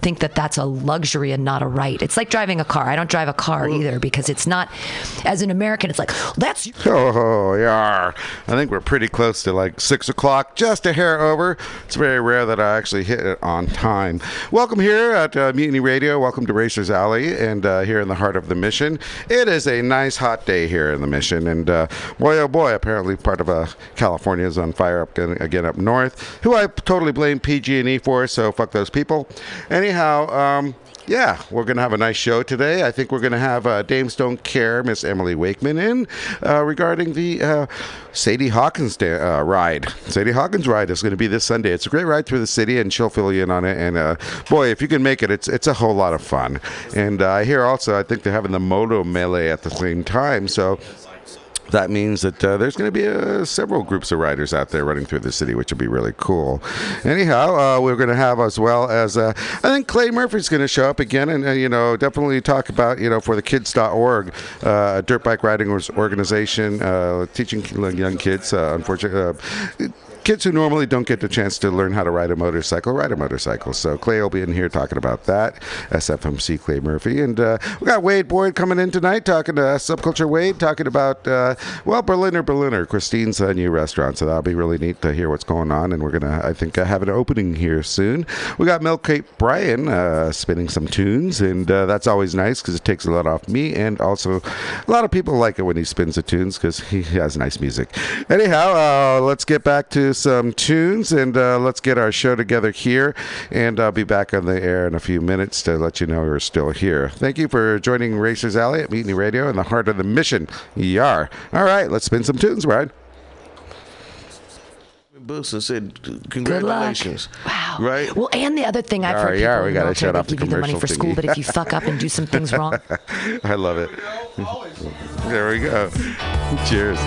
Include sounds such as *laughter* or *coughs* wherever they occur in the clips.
think that that's a luxury and not a right. It's like driving a car. I don't drive a car either because it's not. As an American, it's like that's Oh, yeah. I think we're pretty close to like six o'clock, just a hair over. It's very rare that I actually hit it on time. Welcome here at uh, Mutiny Radio. Welcome to Racers Alley, and uh, here in the heart of the mission. It is a nice hot day here in the mission, and uh, boy, oh boy, apparently part of uh, California is on fire up again, again up north. Who I totally blame PG&E for, so fuck those people. Anyhow. Um, yeah, we're going to have a nice show today. I think we're going to have uh, Dames Don't Care, Miss Emily Wakeman, in uh, regarding the uh, Sadie Hawkins da- uh, ride. Sadie Hawkins ride is going to be this Sunday. It's a great ride through the city, and she'll fill you in on it. And uh, boy, if you can make it, it's it's a whole lot of fun. And uh, I hear also, I think they're having the Moto Melee at the same time. So that means that uh, there's going to be uh, several groups of riders out there running through the city, which will be really cool. Anyhow, uh, we're going to have as well as uh, I think Clay Murphy's going to show up again, and uh, you know definitely talk about you know for the kids.org, uh, a dirt bike riding organization uh, teaching young kids. Unfortunately. Kids who normally don't get the chance to learn how to ride a motorcycle, ride a motorcycle. So Clay will be in here talking about that. SFMC Clay Murphy, and uh, we got Wade Boyd coming in tonight, talking to Subculture Wade, talking about uh, well Berliner Berliner, Christine's uh, new restaurant. So that'll be really neat to hear what's going on, and we're gonna I think uh, have an opening here soon. We got Milk Crate Brian uh, spinning some tunes, and uh, that's always nice because it takes a lot off me, and also a lot of people like it when he spins the tunes because he has nice music. Anyhow, let's get back to some tunes and uh, let's get our show together here. And I'll be back on the air in a few minutes to let you know we're still here. Thank you for joining Racers Alley at Mutiny Radio in the heart of the mission. Yar. All right, let's spin some tunes, Brian. Books and said, "Congratulations!" Wow. Right? Well, and the other thing I've Yar, heard people yar, in we the gotta military, shut they off the give you the money commercial for school, but if you fuck up and do some things wrong, *laughs* I love it. *laughs* There we go. Cheers.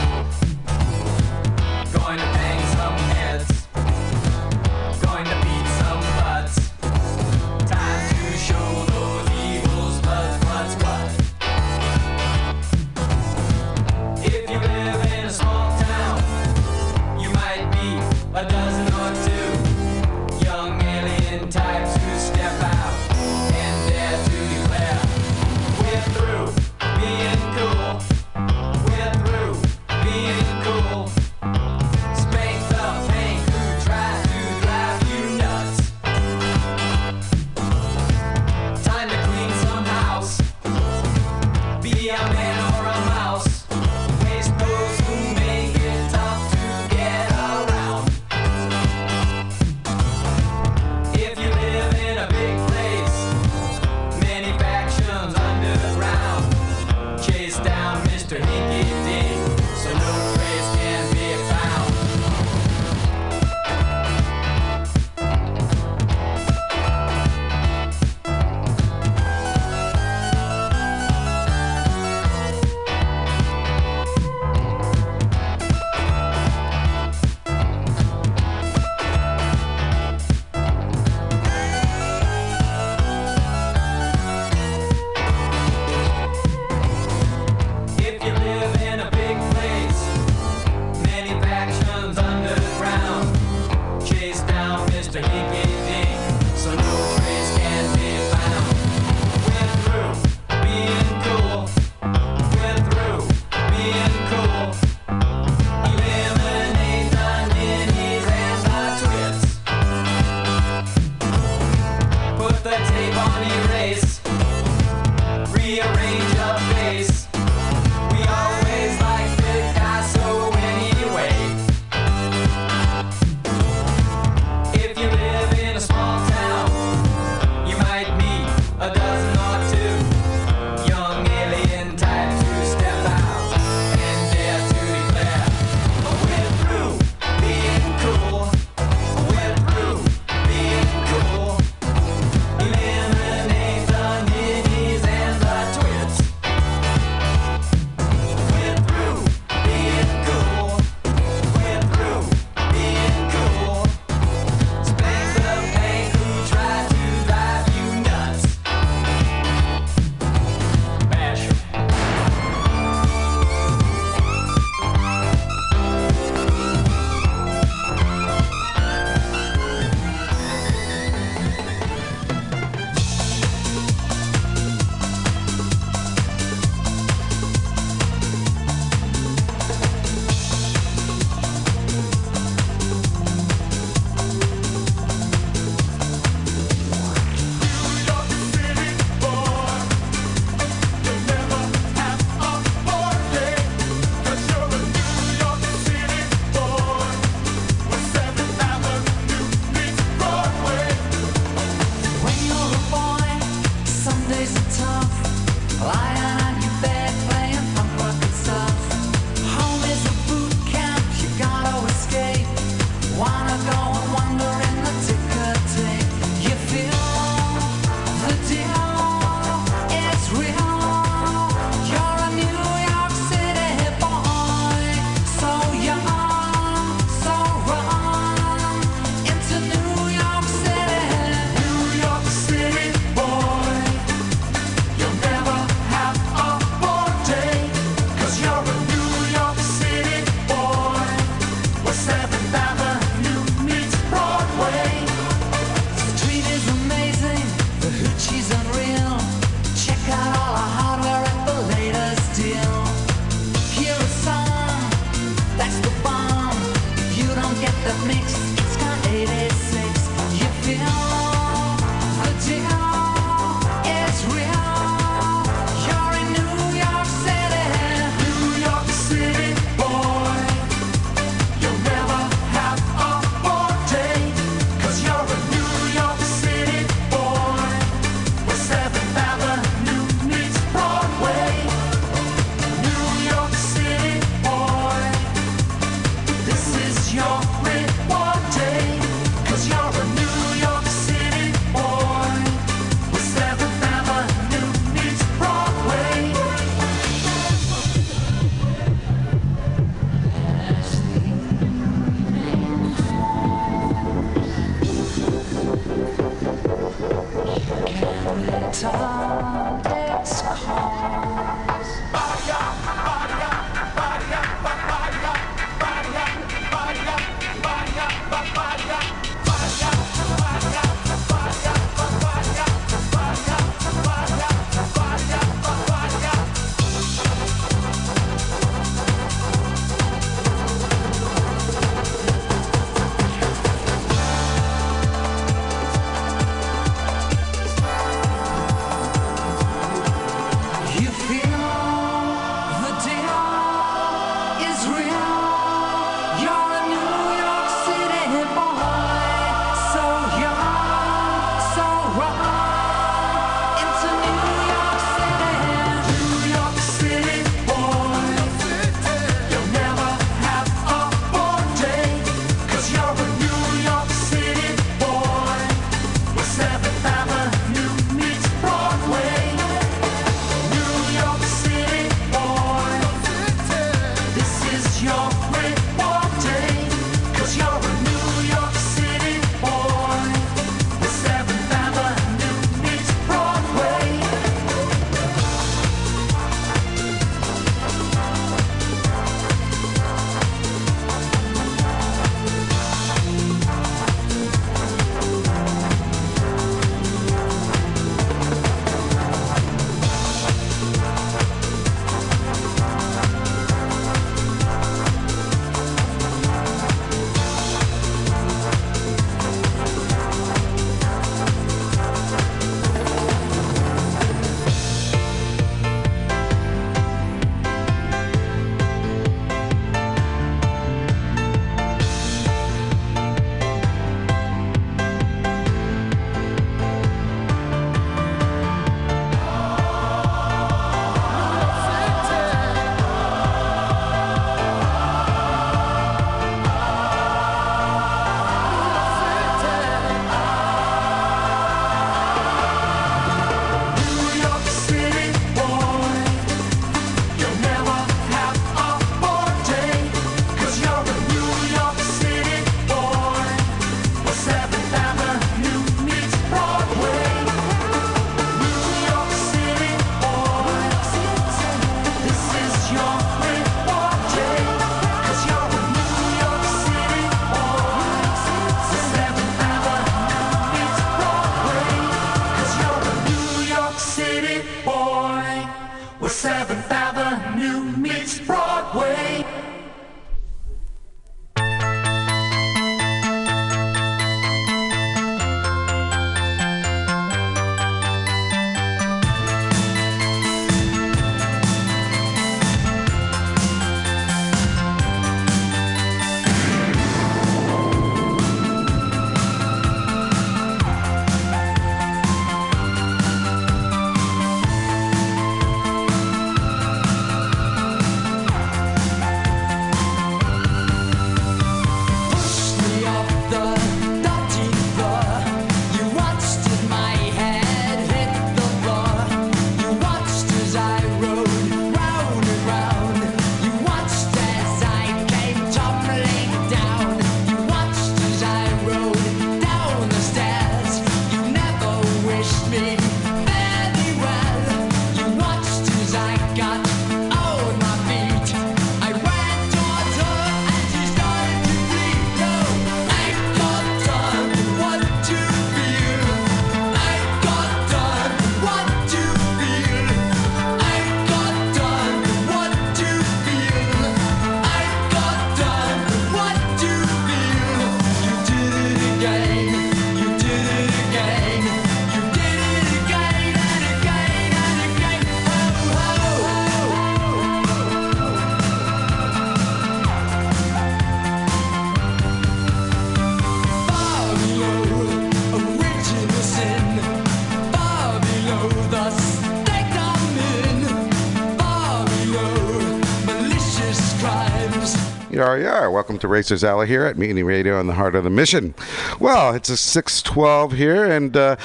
Welcome to Racers Alley here at Mutiny Radio in the heart of the mission. Well, it's a 612 here, and uh,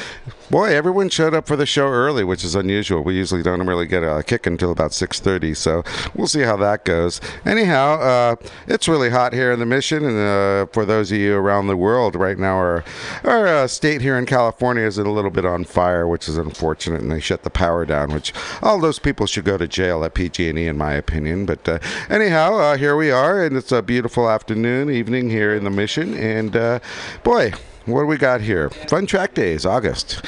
boy, everyone showed up for the show early, which is unusual. We usually don't really get a kick until about 6.30, so we'll see how that goes. Anyhow, uh, it's really hot here in the mission, and uh, for those of you around the world right now, our, our uh, state here in California is a little bit on fire, which is unfortunate, and they shut the power down, which all those people should go to jail at PG&E, in my opinion. But uh, anyhow, uh, here we are, and it's a beautiful afternoon, evening here in the mission, and uh, boy, what do we got here? Fun track days, August.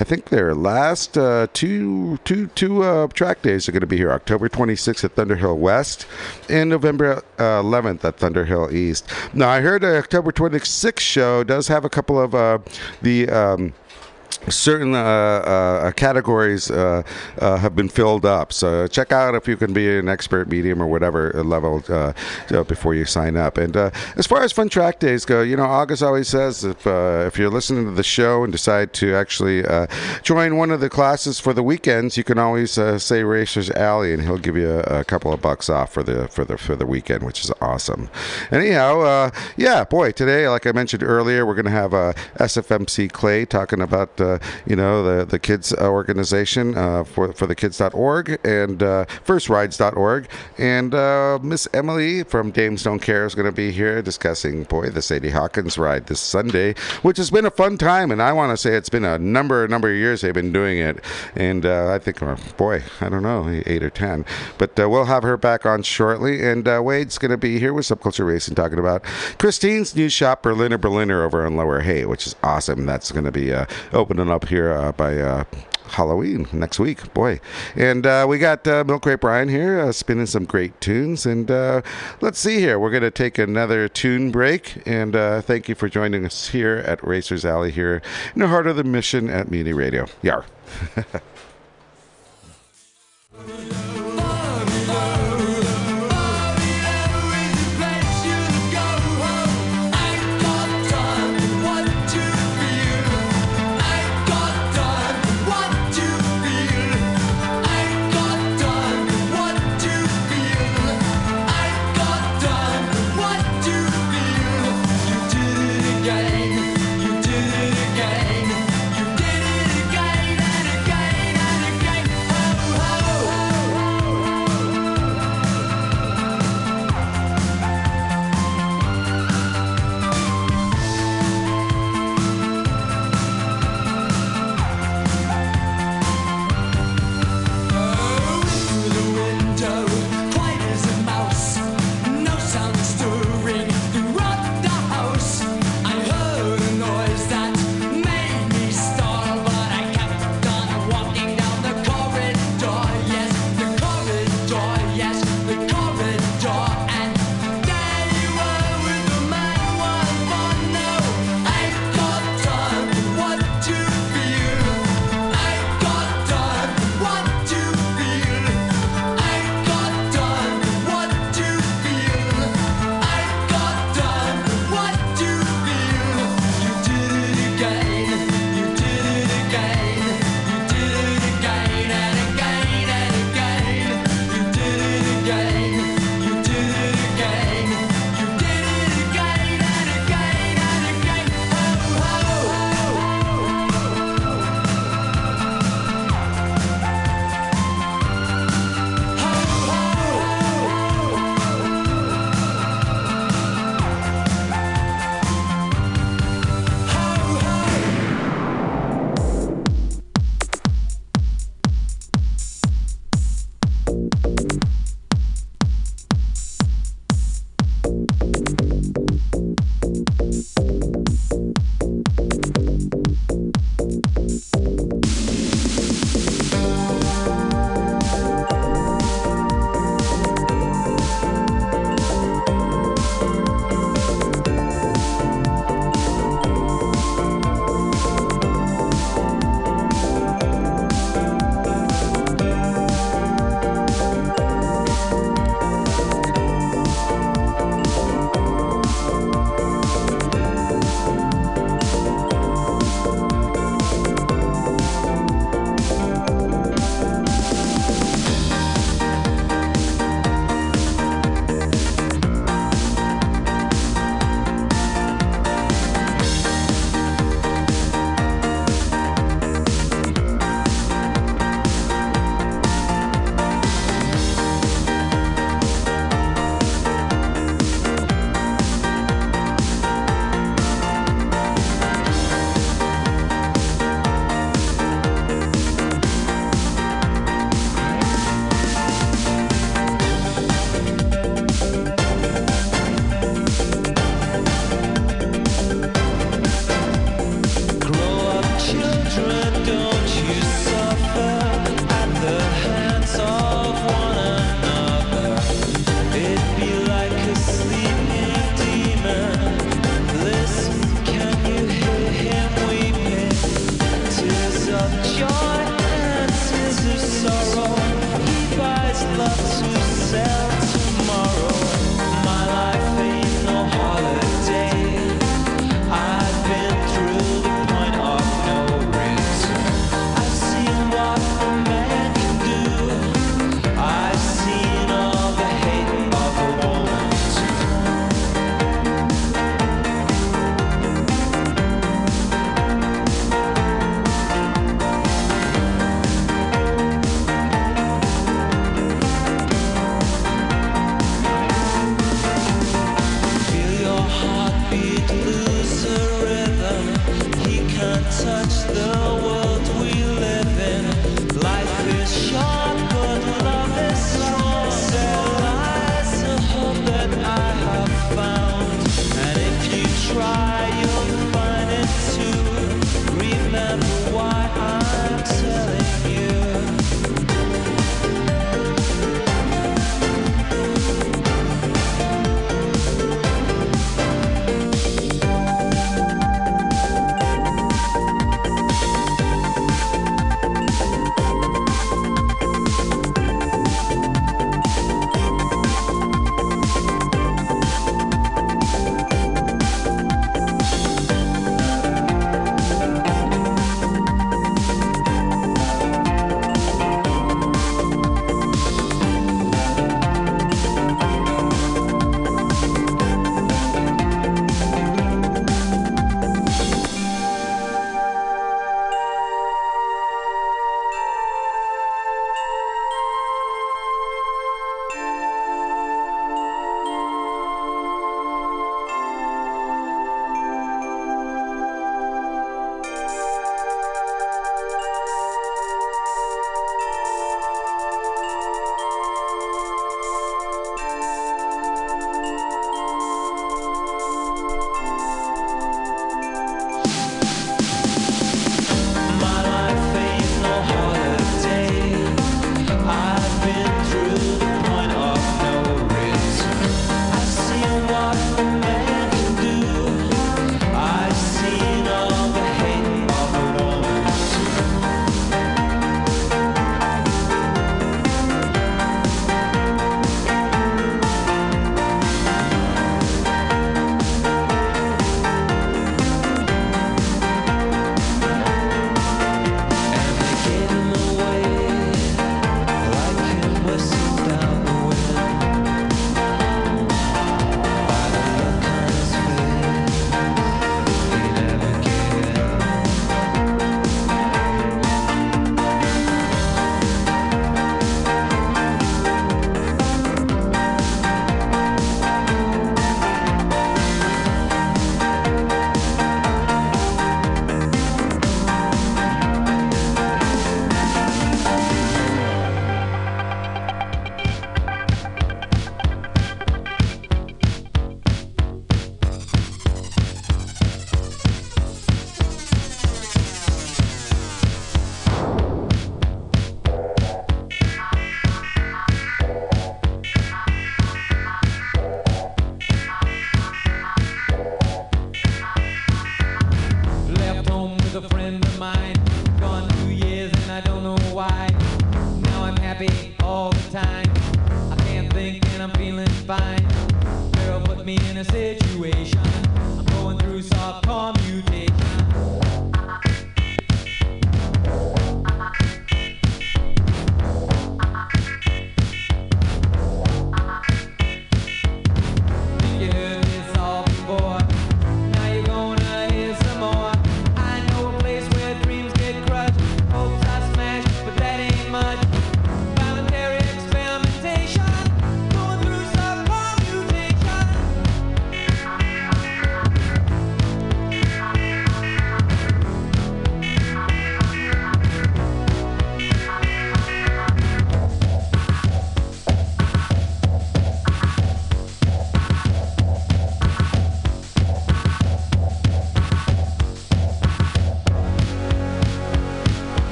I think their last uh, two two two uh, track days are going to be here: October 26th at Thunderhill West and November uh, 11th at Thunderhill East. Now, I heard the October 26th show does have a couple of uh, the. Um, certain uh, uh, categories uh, uh, have been filled up. So check out if you can be an expert, medium, or whatever level before you sign up. And as far as fun track days go, you know, August always says if if you're listening to the show and decide to actually join one of the classes for the weekends, you can always say Racers Alley, and he'll give you a, a couple of bucks off for the for the for the weekend, which is awesome. Anyhow, uh, yeah, boy, today, like I mentioned earlier, we're going to have uh, SFMC Clay talking about uh, you know the the kids uh, organization uh, for for the kids.org and uh, firstrides.org, and uh, Miss Emily from Dames Don't Care is going to be here discussing boy the Sadie Hawkins ride this Sunday, which has been a fun time, and I want to say it's been a number number of years they've been doing it, and uh, I think uh, boy I don't know eight or ten, but uh, we'll have her back on shortly, and uh, Wade's going to be here with Subculture Racing talking about Christine's new shop Berliner Berliner over on Lower Haight, which is awesome. That's going to be uh, opening up here uh, by. Uh, Halloween next week, boy. And uh, we got uh, Milk Crate Brian here spinning some great tunes. And let's see here. We're going to take another tune break. And thank you for joining us here at Racers Alley here in the heart of the mission at Mutiny Radio. Yar. *laughs*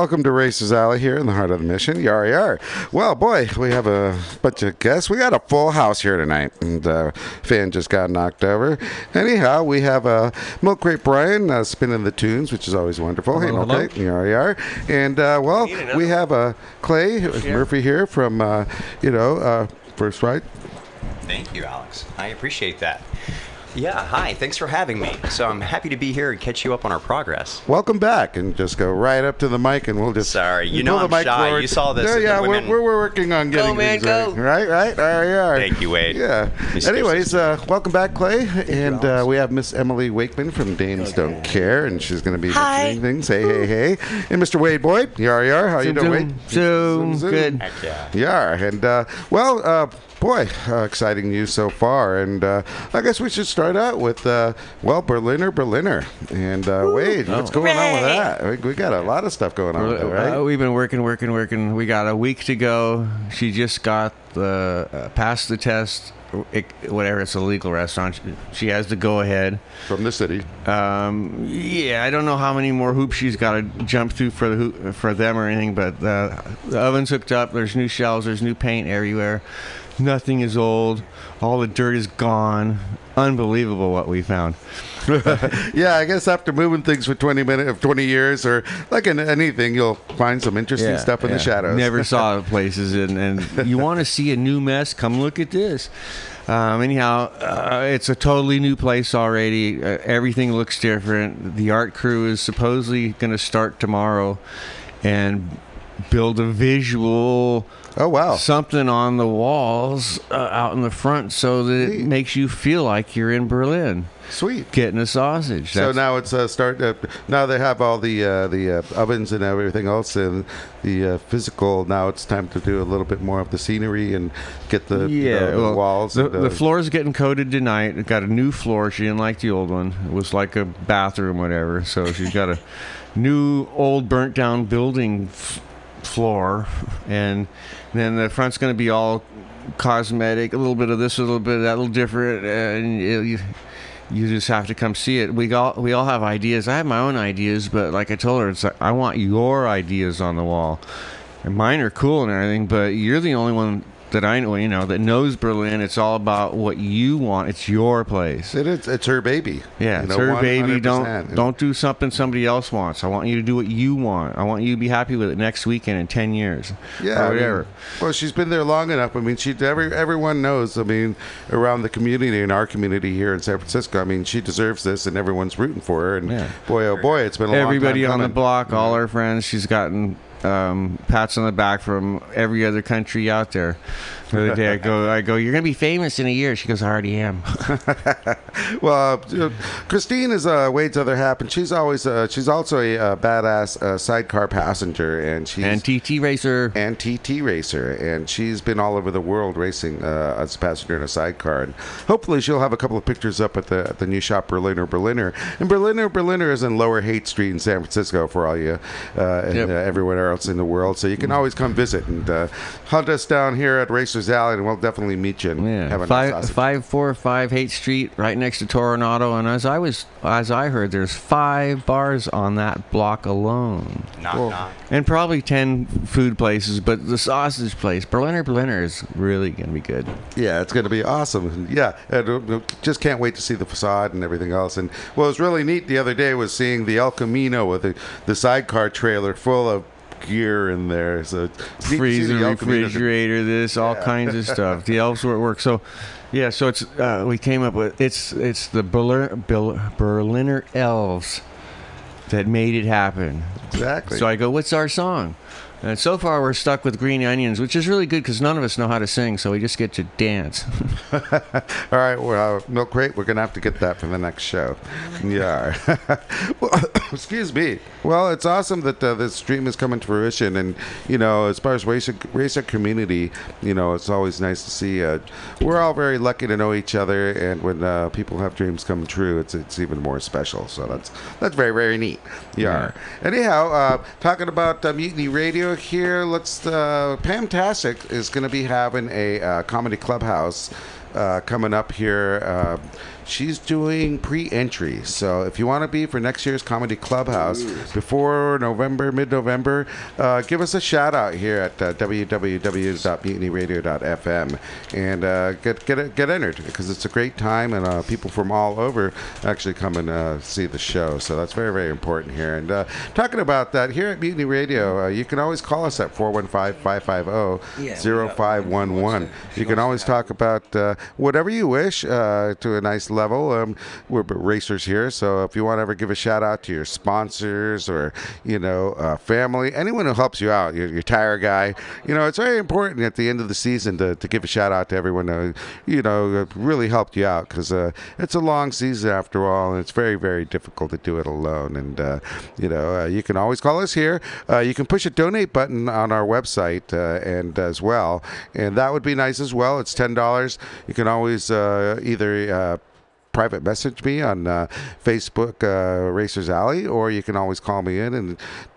Welcome to Racers Alley here in the heart of the mission. Yar yar. Well, boy, we have a bunch of guests. We got a full house here tonight, and uh, fan just got knocked over. Anyhow, we have uh, Milk Crate Brian uh, spinning the tunes, which is always wonderful. hey, Milk Crate. Yar yar. And uh, well, we have uh, Clay Murphy here from uh, you know uh, First Rides. Thank you, Alex. I appreciate that. Yeah, hi. Thanks for having me. So I'm happy to be here and catch you up on our progress. Welcome back, and just go right up to the mic, and we'll just. Sorry, you know the I'm mic shy. forward. You saw this Yeah, at the yeah, we're, women- we're, we're working on getting man, things go. right. Right, right. All right, all right. Thank you, Wade. Yeah. Mr. Anyways, uh, welcome back, Clay, and uh, we have Miss Emily Wakeman from Dames Don't Care, and she's going to be Hi. mentioning things. Hey, hey, hey, and Mr. Wade Boyd. Yar, yar. How you doing, zoom, Wade? zoom. Good. Heck yeah. Yar, and uh, well, uh, boy, uh, exciting news so far, and uh, I guess we should start out with uh, well, Berliner, Berliner, and uh, Wade. What's going on with that? We, we got a lot of stuff going on, with that, right? Uh, we've been working, working, working. We got a week to go. She just got the uh, passed the test. It, whatever, it's a legal restaurant. She, she has to go ahead. From the city. Um, yeah, I don't know how many more hoops she's got to jump through for the hoop, for them or anything, but uh, the oven's hooked up. There's new shelves. There's new paint everywhere. Nothing is old. All the dirt is gone. Unbelievable what we found. *laughs* yeah, I guess after moving things for 20 minutes, of 20 years, or like in anything, you'll find some interesting stuff in the shadows. Never *laughs* saw places, and, and you want to see a new mess? Come look at this. Um, anyhow, uh, it's a totally new place already. Uh, everything looks different. The art crew is supposedly going to start tomorrow and build a visual Oh wow! something on the walls uh, out in the front so that Neat. it makes you feel like you're in Berlin Sweet. getting a sausage. So That's- now it's uh, start. Uh, now they have all the uh, the uh, ovens and everything else, and the uh, physical. Now it's time to do a little bit more of the scenery and get the, you know, the well, walls. The, and, uh, the floor's getting coated tonight. It got a new floor. She didn't like the old one. It was like a bathroom, whatever. So she's got a *laughs* new, old, burnt down building f- floor, and then the front's going to be all cosmetic. A little bit of this, a little bit of that, a little different, and you. you you just have to come see it. We all we all have ideas. I have my own ideas, but like I told her, it's like I want your ideas on the wall. And mine are cool and everything, but you're the only one that I know, you know, that knows Berlin. It's all about what you want. It's your place. it is. It's her baby. Yeah, You it's know, her baby. 100%. Don't don't do something somebody else wants. I want you to do what you want. I want you to be happy with it next weekend in ten years. Yeah, or I mean, whatever. well, she's been there long enough. I mean, she every everyone knows. I mean, around the community in our community here in San Francisco. I mean, she deserves this, and everyone's rooting for her. And Yeah. boy, oh boy, it's been a Everybody long time on the coming. block, all her friends. She's gotten um, pats on the back from every other country out there. The other day, I go, I go, you're gonna be famous in a year. She goes, I already am. *laughs* Well, uh, Christine is uh, Wade's other half, and she's always uh, she's also a uh, badass uh, sidecar passenger, and she's and TT racer. and TT racer, and she's been all over the world racing uh, as a passenger in a sidecar. And hopefully, she'll have a couple of pictures up at the at the new shop Berliner Berliner. And Berliner Berliner is in Lower Haight Street in San Francisco for all you uh, and Yep. uh, everywhere else in the world. So you can always come visit and uh, hunt us down here at Racers Alley, and we'll definitely meet you and Yeah, have a five sausage. five four five Haight Street, right next to Toronado. And as I was, as I heard, there's five bars on that block alone, Knock, knock. and probably ten food places. But the sausage place, Berliner Berliner, is really gonna be good. Yeah, it's going to be awesome. Yeah, and, uh, just can't wait to see the facade and everything else. And what was really neat the other day was seeing the El Camino with the, the sidecar trailer full of gear in there. So freezer, the refrigerator, this, all kinds of stuff. The *laughs* elves were at work. So, yeah, so it's uh, we came up with it's it's the Berliner, Berliner elves that made it happen. Exactly. So I go, what's our song? And so far we're stuck with Green Onions, which is really good because none of us know how to sing, so we just get to dance. *laughs* All right, well, uh, Milk Crate, we're going to have to get that for the next show. *laughs* Yeah. *laughs* well, *coughs* excuse me. Well, it's awesome that uh, this dream is coming to fruition. And, you know, as far as racer, racer community, you know, it's always nice to see. Uh, we're all very lucky to know each other. And when uh, people have dreams come true, it's it's even more special. So that's that's very, very neat. Yeah. Anyhow, uh, talking about uh, Mutiny Radio here, let's. Uh, Pam Tasek is going to be having a uh, comedy clubhouse uh, coming up here. She's doing pre-entry, so if you want to be for next year's comedy clubhouse before November, mid-November, uh, give us a shout out here at uh, www.mutinyradio.fm and uh, get get get entered because it's a great time and uh, people from all over actually come and uh, see the show. So that's very very important here. And uh, talking about that here at Mutiny Radio, uh, you can always call us at 415-550-0511. You can always talk about uh, whatever you wish uh, to a nice level. Um, we're racers here, so if you want to ever give a shout out to your sponsors or you know uh, family, anyone who helps you out, your, your tire guy, you know it's very important at the end of the season to, to give a shout out to everyone who you know really helped you out because uh, it's a long season after all, and it's very very difficult to do it alone. And uh, you know uh, you can always call us here. Uh, you can push a donate button on our website uh, and as well, and that would be nice as well. It's ten dollars. You can always either. Private message me on uh, Facebook, uh, Racers Alley, or you can always call me in and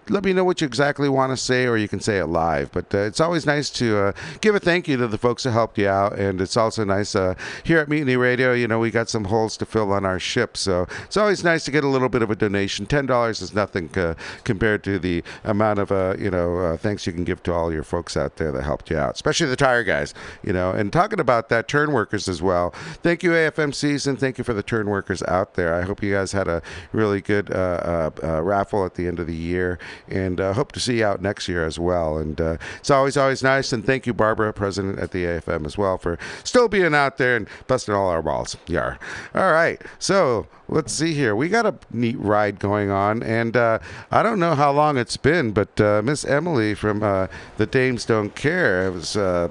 let me know what you exactly want to say, or you can say it live. But uh, it's always nice to uh, give a thank you to the folks that helped you out, and it's also nice uh, here at Mutiny Radio. You know, we got some holes to fill on our ship, so it's always nice to get a little bit of a donation. Ten dollars is nothing uh, compared to the amount of uh, you know uh, thanks you can give to all your folks out there that helped you out, especially the tire guys. You know, and talking about that, turn workers as well. Thank you, AFMCs, and Thank you for the turn workers out there. I hope you guys had a really good raffle at the end of the year, and uh, hope to see you out next year as well. And uh, it's always always nice. And thank you, Barbara, president at the AFM as well, for still being out there and busting all our balls. Yar. All right, so. Let's see here. We got a neat ride going on, and uh, I don't know how long it's been, but uh, Miss Emily from uh, the Dames Don't Care. It was, uh,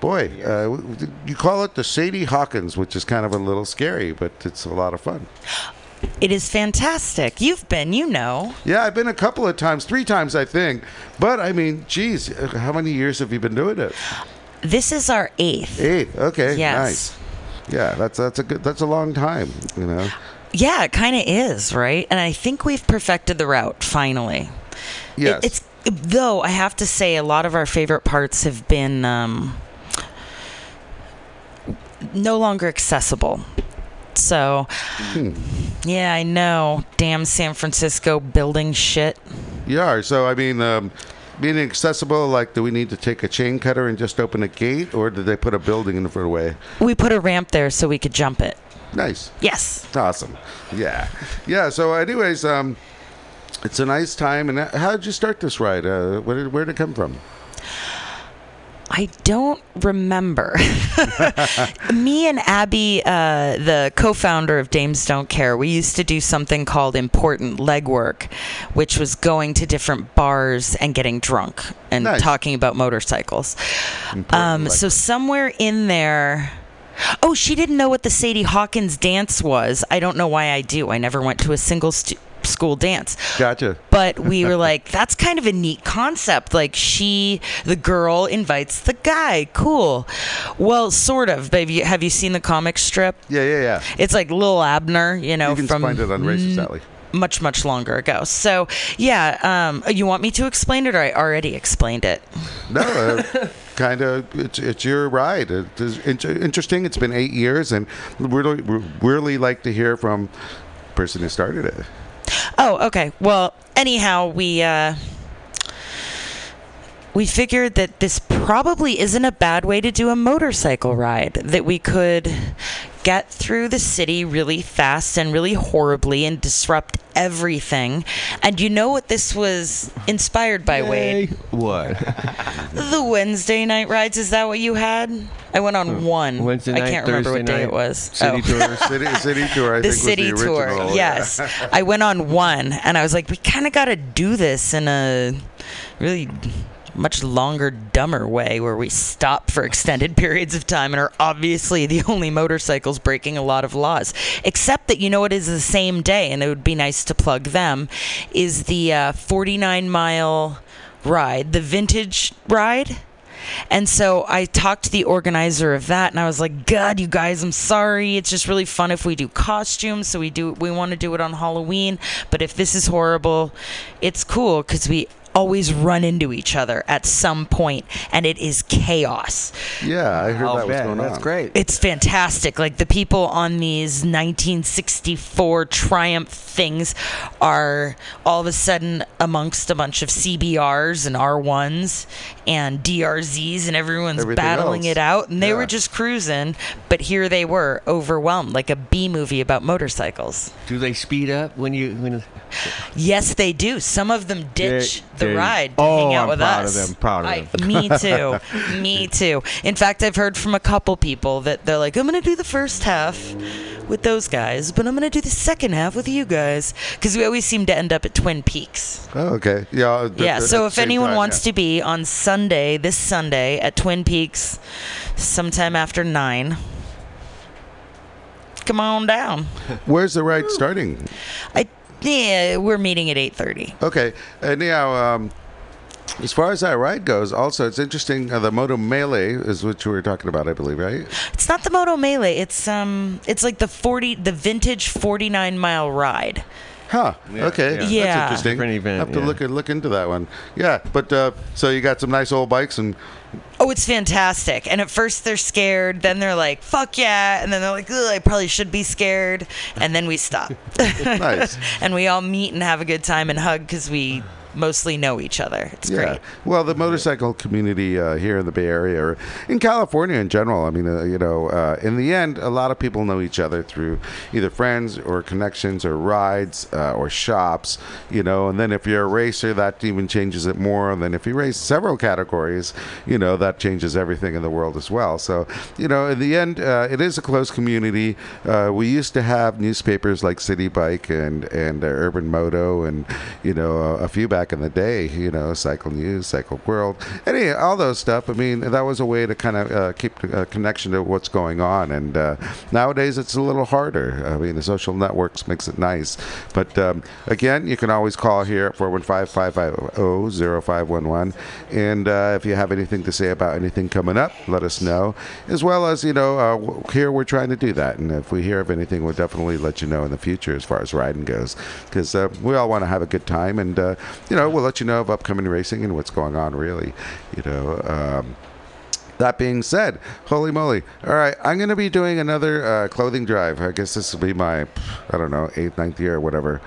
boy, uh, you call it the Sadie Hawkins, which is kind of a little scary, but it's a lot of fun. It is fantastic. You've been, you know. Yeah, I've been a couple of times, three times, I think. But I mean, geez, how many years have you been doing it? This is our eighth. Eight. Okay. Yes. Nice. Yeah, that's that's a good that's a long time. You know. Yeah, it kind of is, right? And I think we've perfected the route finally. It- Yes. it's though I have to say a lot of our favorite parts have been um, no longer accessible. So, Hmm. yeah, I know. Damn San Francisco building shit. Yeah. So I mean, um, being accessible, like, do we need to take a chain cutter and just open a gate, or did they put a building in the front way? We put a ramp there so we could jump it. Nice. Yes. Awesome. Yeah. Yeah. So, anyways, um, it's a nice time. And how did you start this ride? Uh, where did where did it come from? I don't remember. *laughs* Me and Abby, uh, the co founder of Dames Don't Care, we used to do something called important legwork, which was going to different bars and getting drunk and Nice. talking about motorcycles. Um, so, somewhere in there. Oh, she didn't know what the Sadie Hawkins dance was. I don't know why I do. I never went to a single stu- school dance Gotcha. but we were *laughs* like that's kind of a neat concept like she the girl invites the guy cool well sort of but have you, have you seen the comic strip Yeah. Yeah. Yeah. it's like Lil Abner you know You can from find it on Racers Alley. much much longer ago so yeah um, you want me to explain it or i already explained it No, uh, *laughs* kind of. It's it's your ride. It is interesting. It's been eight years, and really we really like to hear from the person who started it. Oh, okay. Well, anyhow, we uh, we figured that this probably isn't a bad way to do a motorcycle ride. That we could get through the city really fast and really horribly and disrupt everything. And you know what this was inspired by, Wade? What? *laughs* The Wednesday night rides. Is that what you had? I went on oh, one. Wednesday night, I can't remember Thursday what day night, it was. City Oh. tour. City *laughs* City Tour, I the think, city was the tour. Oh, original. Yes, I went on one, and I was like, we kind of got to do this in a really much longer, dumber way, where we stop for extended *laughs* periods of time and are obviously the *laughs* only motorcycles breaking a lot of laws. Except that you know it is the same day, and it would be nice to plug them. Is the uh, 49 mile ride the vintage ride? And so I talked to the organizer of that, and I was like, "God, you guys, I'm sorry. It's just really fun if we do costumes. So we do. We want to do it on Halloween. But if this is horrible, it's cool because we always run into each other at some point, and it is chaos. Yeah, I heard I'll that was going That's on. That's great. It's fantastic. Like the people on these 1964 Triumph things are all of a sudden amongst a bunch of CBRs and R1s and DRZs, and everyone's Everything battling else. it out. And they Yeah. were just cruising, but here they were overwhelmed, like a B movie about motorcycles. Do they speed up when you when? Yes, they do. Some of them ditch They- the they- ride to Oh, hang out I'm with proud of us. them, proud of I- them. Me *laughs* too. me too. In fact, I've heard from a couple people that they're like, "I'm going to do the first half with those guys, but I'm going to do the second half with you guys," because we always seem to end up at Twin Peaks. Oh, okay. Yeah. Uh, th- Yeah. So if anyone time, wants yeah. to be on Sunday, this Sunday at Twin Peaks, sometime after nine. Come on down. Where's the ride starting? I yeah, we're meeting at eight thirty. Okay, and now um, as far as that ride goes, also it's interesting. Uh, the Moto Melee is what you were talking about, I believe, right? It's not the Moto Melee. It's um, it's like the forty, the vintage forty nine mile ride. Huh. Yeah, okay. yeah. That's interesting. Different event, Have to yeah. look look into that one. Yeah, but uh, so you got some nice old bikes and Oh, it's fantastic. And at first they're scared, then they're like, "Fuck yeah!" And then they're like, Ugh, "I probably should be scared." And then we stop. *laughs* Nice. *laughs* and we all meet and have a good time and hug because we mostly know each other. It's yeah. great. Well, the motorcycle community uh, here in the Bay Area, or in California in general, I mean, uh, you know, uh, in the end, a lot of people know each other through either friends or connections or rides uh, or shops, you know. And then if you're a racer, that even changes it more. And then if you race several categories, you know, that changes everything in the world as well. So, you know, in the end, uh, it is a close community. Uh, we used to have newspapers like City Bike and and uh, Urban Moto, and you know, a, a few back in the day. You know, Cycle News, Cycle World, any all those stuff. I mean, that was a way to kind of uh, keep a connection to what's going on. And uh, nowadays, it's a little harder. I mean, the social networks makes it nice. But um, again, you can always call here at 415-550-0511. And uh, if you have anything to say about anything coming up, let us know. As well as, you know, uh, here we're trying to do that. And if we hear of anything, we'll definitely let you know in the future as far as riding goes. Because uh, we all want to have a good time. And, uh, you know, we'll let you know of upcoming racing and what's going on, really. You know, um, that being said, holy moly. All right, I'm going to be doing another uh, clothing drive. I guess this will be my, I don't know, eighth, ninth year or whatever.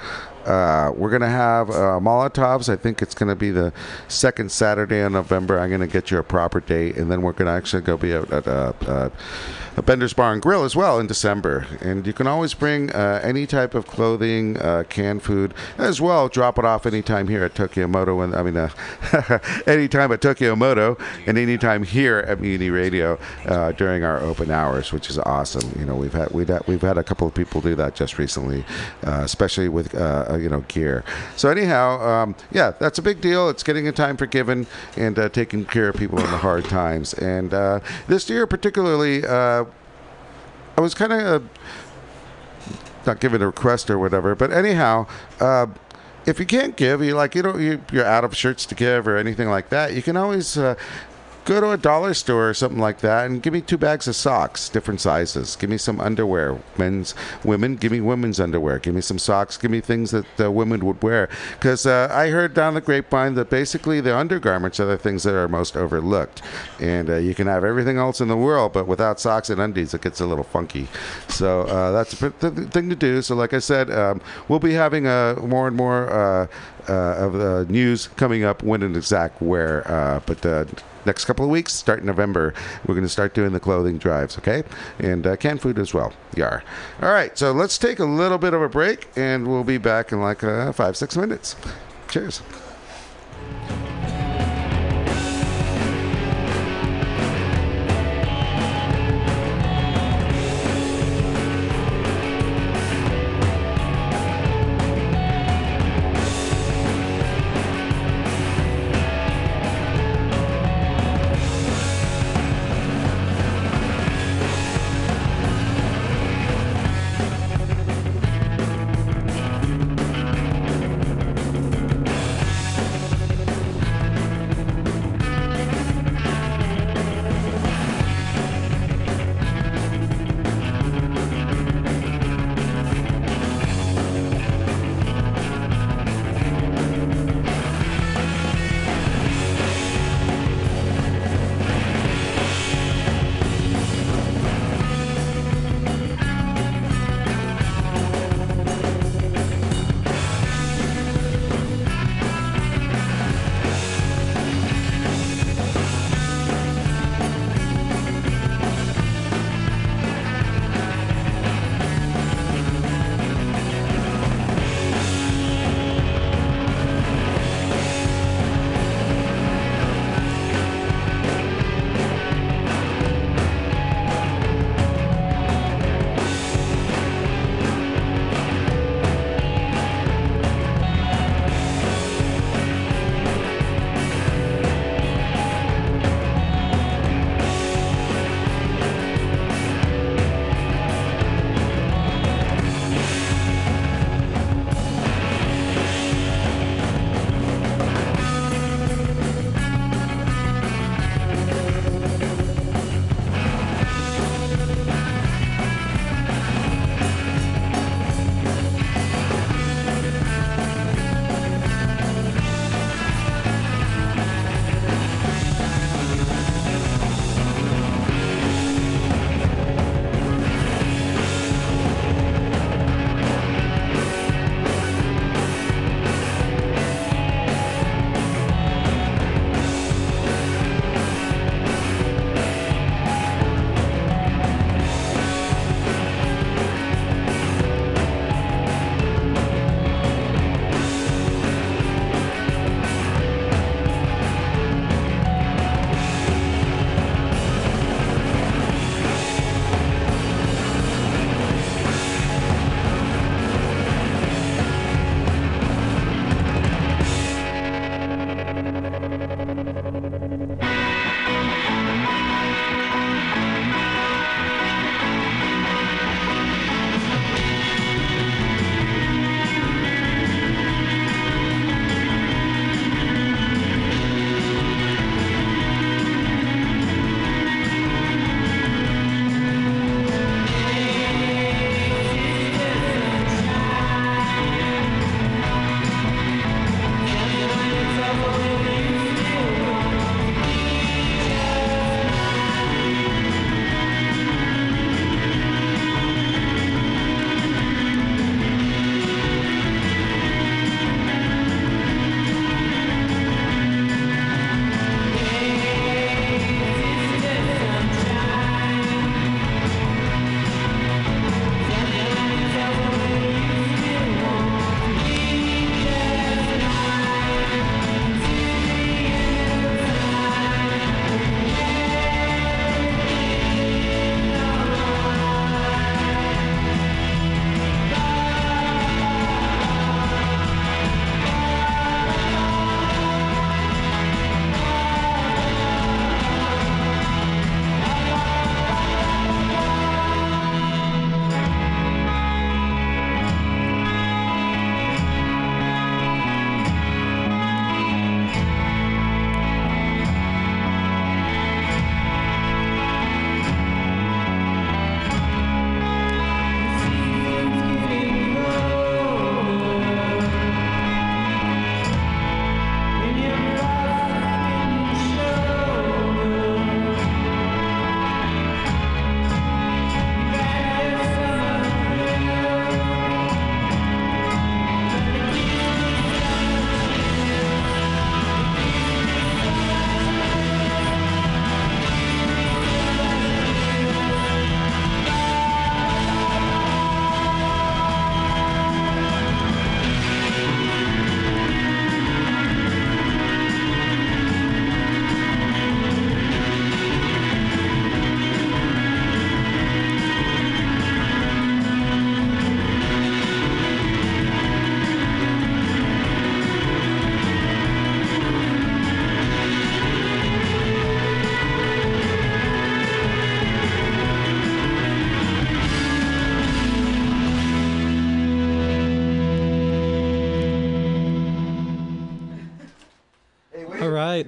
Uh, we're going to have uh, Molotovs. I think it's going to be the second Saturday in November. I'm going to get you a proper date, and then we're going to actually go be at uh, uh, a Bender's Bar and Grill as well in December. And you can always bring uh, any type of clothing, uh, canned food, as well. Drop it off anytime here at Tokyo Moto, and I mean, uh, *laughs* anytime at Tokyo Moto, and anytime here at Mutiny Radio uh, during our open hours, which is awesome. You know, we've had we've had, we've had a couple of people do that just recently, uh, especially with uh, uh, you know gear. So anyhow, um, yeah, that's a big deal. It's getting a time for giving and uh, taking care of people in the hard times. And uh, this year, particularly, uh, I was kind of. Not giving a request or whatever. But anyhow, uh, if you can't give, you like you don't you, you're out of shirts to give or anything like that, you can always. Uh, Go to a dollar store or something like that and give me two bags of socks, different sizes. Give me some underwear, men's, women. Give me women's underwear. Give me some socks. Give me things that women would wear. Because uh, I heard down the grapevine that basically the undergarments are the things that are most overlooked. And uh, you can have everything else in the world, but without socks and undies, it gets a little funky. So uh, that's a p- th- thing to do. So, like I said, um, we'll be having uh, more and more uh, of the news coming up when and exact where. But next couple of weeks, start November, we're going to start doing the clothing drives, okay? And uh, canned food as well. Yar. All right, so let's take a little bit of a break, and we'll be back in like uh, five, six minutes. Cheers.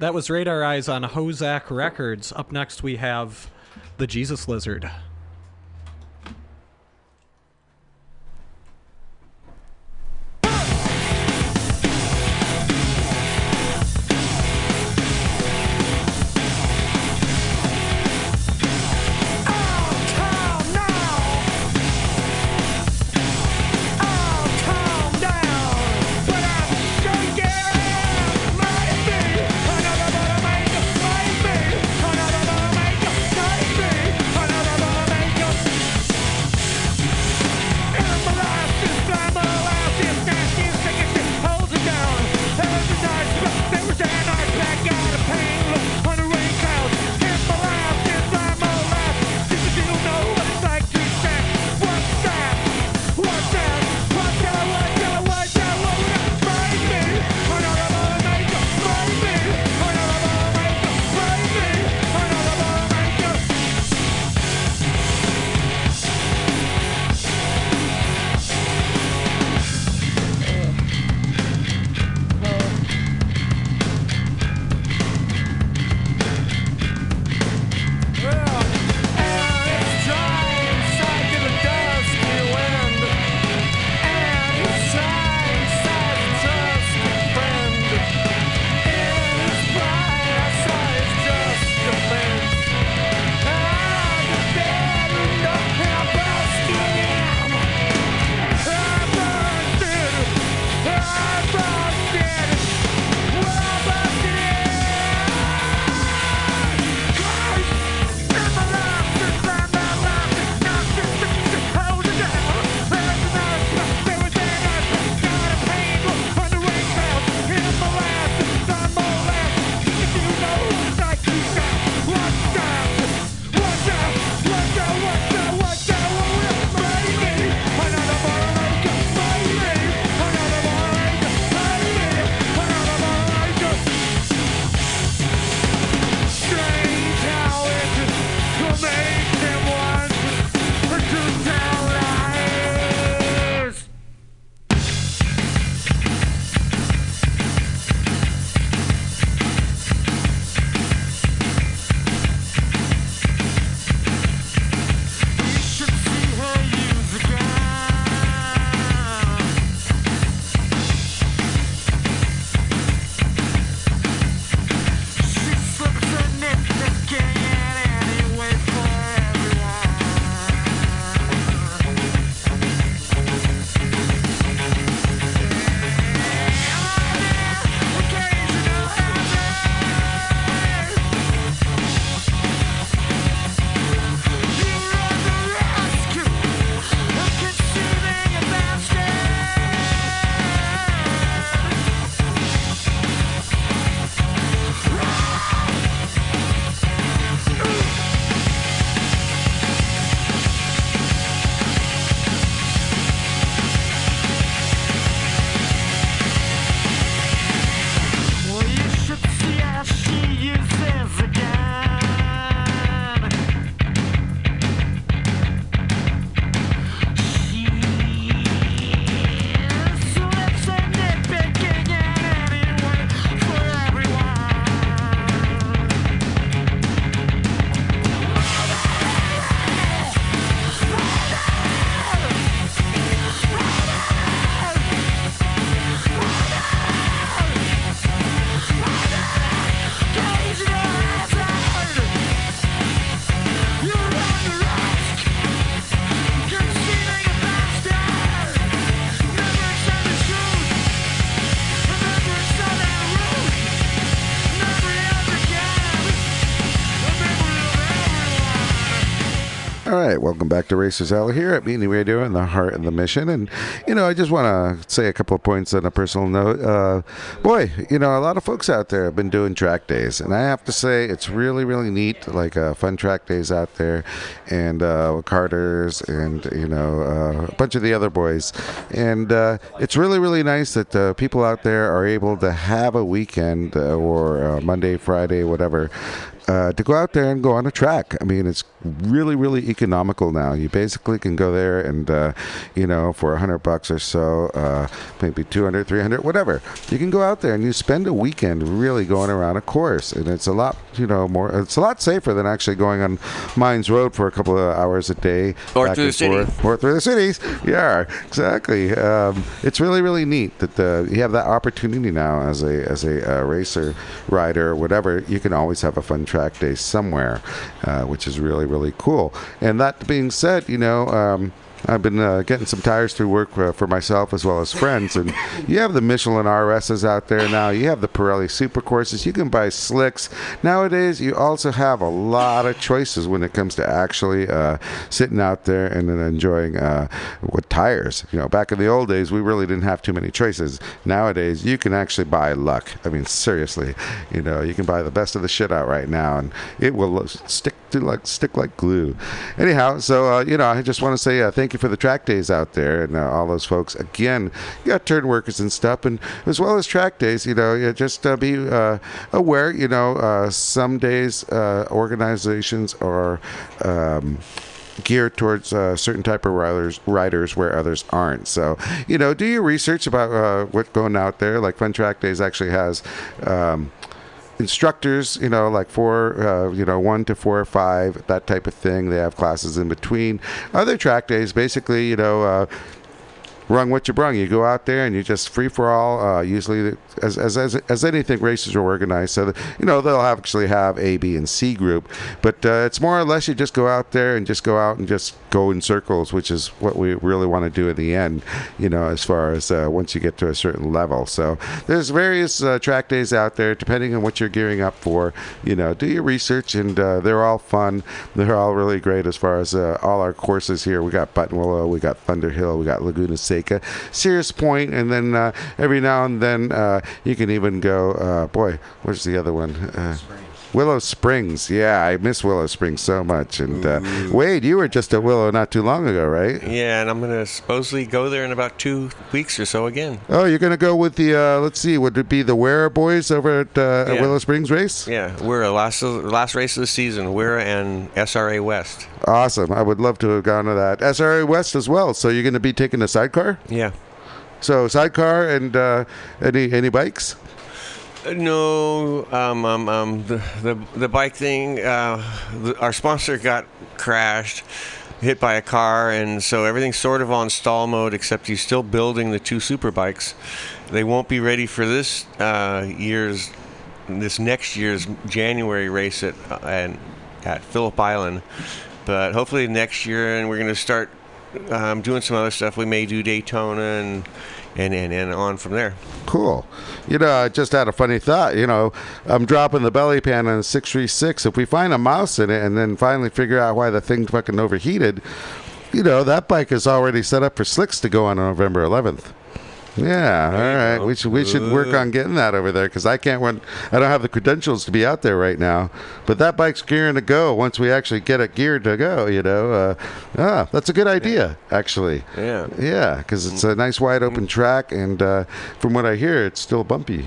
That was Radar Eyes on Hozac Records. Up next, we have the Jesus Lizard. Welcome back to Racers Alley here at Mutiny Radio and the Heart and the Mission. And, you know, I just want to say a couple of points on a personal note. Uh, boy, you know, a lot of folks out there have been doing track days. And I have to say, it's really, really neat, like uh, fun track days out there. And uh, Carter's and, you know, uh, a bunch of the other boys. And uh, it's really, really nice that uh, people out there are able to have a weekend or Monday, Friday, whatever uh, to go out there and go on a track. I mean, it's really, really economical now. You basically can go there and, uh, you know, for a hundred bucks or so, uh, maybe 200, 300, whatever. You can go out there and you spend a weekend really going around a course, and it's a lot, you know, more. It's a lot safer than actually going on Mines Road for a couple of hours a day, Or back through the and city. forth. or through the cities. Yeah, exactly. Um, it's really, really neat that uh, you have that opportunity now as a as a uh, racer, rider, whatever. You can always have a fun track day somewhere, uh, which is really, really cool. And that being said, you know. Um, I've been uh, getting some tires through work uh, for myself as well as friends, and you have the Michelin RSs out there now. You have the Pirelli Supercorsas. You can buy slicks nowadays. You also have a lot of choices when it comes to actually uh, sitting out there and then enjoying uh, what tires. You know, back in the old days, we really didn't have too many choices. Nowadays, you can actually buy luck. I mean, seriously, you know, you can buy the best of the shit out right now, and it will stick to like stick like glue. Anyhow, so uh, you know, I just want to say uh, thank you for the track days out there and uh, all those folks. Again, you got turn workers and stuff, and as well as track days. You know, just uh, be uh, aware. You know, uh, some days uh, organizations are. Um, geared towards uh, certain type of riders, riders where others aren't. So, you know, do your research about uh, what's going out there. Like Fun Track Days actually has um, instructors, you know, like four, uh, you know, one to four or five, that type of thing. They have classes in between. Other track days, basically, you know, uh, rung what you brung. You go out there and you just free for all. Uh, usually, as, as as as anything, races are organized, so that, you know they'll actually have A, B, and C group. But uh, it's more or less you just go out there and just go out and just go in circles, which is what we really want to do in the end. You know, as far as uh, once you get to a certain level. So there's various uh, track days out there, depending on what you're gearing up for. You know, do your research, and uh, they're all fun. They're all really great as far as uh, all our courses here. We got Buttonwillow, we got Thunder Hill, we got Laguna Seca, Sears Point, and then uh, every now and then uh, you can even go. Uh, boy, where's the other one? Willow Springs. Yeah, I miss Willow Springs so much. And uh, Wade, you were just at Willow not too long ago, right? Yeah, and I'm gonna supposedly go there in about two weeks or so again. Oh, you're gonna go with the uh, let's see, would it be the Ware boys over at, uh, at Willow Springs race? Yeah, we're a last last race of the season. We're and SRA West. Awesome. I would love to have gone to that. SRA West as well. So you're gonna be taking a sidecar? Yeah. So sidecar and uh, any any bikes? No, um, um, um, the, the the bike thing. Uh, the, our sponsor got crashed, hit by a car, and so everything's sort of on stall mode. Except he's still building the two super bikes. They won't be ready for this uh, year's, this next year's January race at uh, at, at Phillip Island. But hopefully next year, and we're going to start um, doing some other stuff. We may do Daytona and and, and, and on from there. Cool. You know, I just had a funny thought. You know, I'm dropping the belly pan on a 636. If we find a mouse in it and then finally figure out why the thing fucking overheated, you know, that bike is already set up for slicks to go on November 11th. Yeah, all right. We should we should work on getting that over there because I can't run. I don't have the credentials to be out there right now. But that bike's gearing to go once we actually get it geared to go. You know, uh, ah, that's a good idea actually. Yeah. Yeah, because it's a nice wide open track, and uh, from what I hear, it's still bumpy.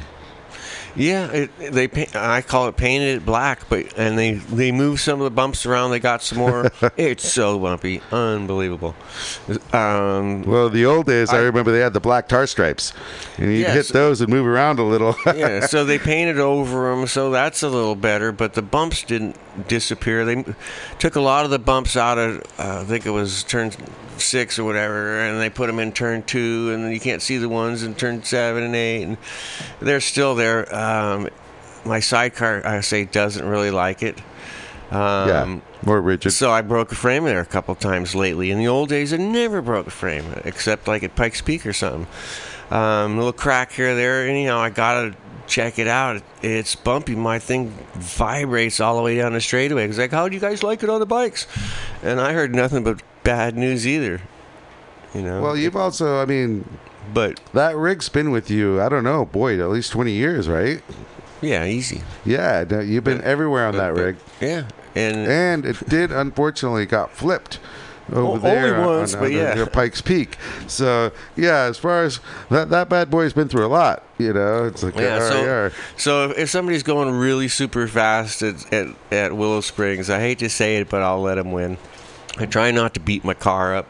Yeah, it, they pa- I call it painted it black, but and they they move some of the bumps around. They got some more. *laughs* it's so bumpy, unbelievable. Um, Well, the old days, I, remember they had the black tar stripes, and Yes. hit those and move around a little. *laughs* yeah, so they *laughs* painted over them, so that's a little better. But the bumps didn't disappear. They took a lot of the bumps out of, uh, I think it was turn six or whatever, and they put them in turn two, and you can't see the ones in turn seven and eight, and they're still there. Um, my sidecar, I say, doesn't really like it. Um, yeah, more rigid. So I broke a frame there a couple times lately. In the old days, I never broke a frame except like at Pikes Peak or something. Um, little crack here or there. Anyhow, I gotta check it out. It's bumpy. My thing vibrates all the way down the straightaway. It's like, how do you guys like it on the bikes? And I heard nothing but bad news either. You know. Well, you've also, I mean, but that rig's been with you. I don't know, boy, at least twenty years, right? Yeah, easy. Yeah, you've been everywhere on that rig. Yeah, and and it did unfortunately got flipped over O- there only on- once, on, but yeah. Pikes Peak. So yeah, as far as that that bad boy's been through a lot. You know, it's like Yeah, so, so if, if somebody's going really super fast at, at, at Willow Springs, I hate to say it, but I'll let them win. I try not to beat my car up.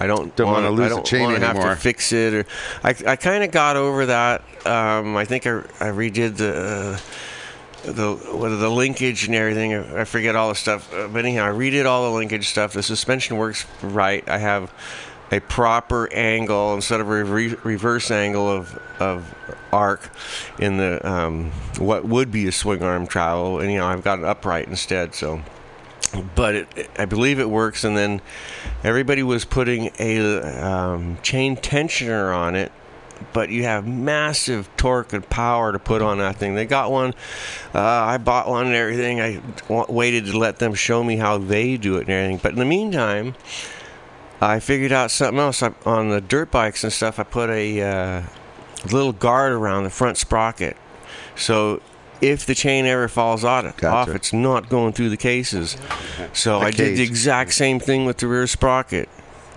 I don't, Don't wanna, wanna lose I the don't chain wanna have anymore. to fix it. Or I, I kind of got over that. Um, I think I, I redid the uh, the what, the linkage and everything. I forget all the stuff. Uh, but anyhow, I redid all the linkage stuff. The suspension works right. I have a proper angle instead of a re- reverse angle of of arc in the um, what would be a swing arm travel. And you know, I've got an upright instead. So but it, I believe it works. And then everybody was putting a um, chain tensioner on it, but you have massive torque and power to put on that thing. They got one. Uh, I bought one and everything. I w- waited to let them show me how they do it and everything. But in the meantime, I figured out something else I, on the dirt bikes and stuff. I put a uh, little guard around the front sprocket, so if the chain ever falls off, Gotcha. it's not going through the cases. So The I did the exact same thing with the rear sprocket,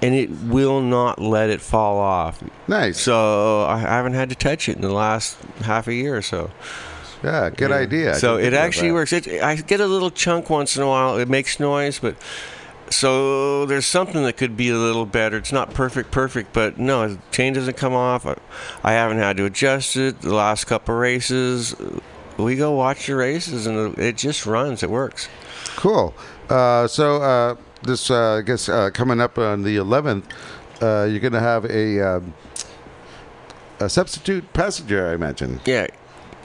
and it will not let it fall off. Nice. So I haven't had to touch it in the last half a year or so. Yeah, good idea. So it actually that. works. It, I get a little chunk once in a while. It makes noise, but so there's something that could be a little better. It's not perfect, perfect, but no, the chain doesn't come off. I, I haven't had to adjust it. The last couple races, we go watch the races, and it just runs. It works. Cool. Uh, so uh, this, uh, I guess, uh, coming up on the 11th, uh, you're going to have a um, a substitute passenger, I imagine. Yeah,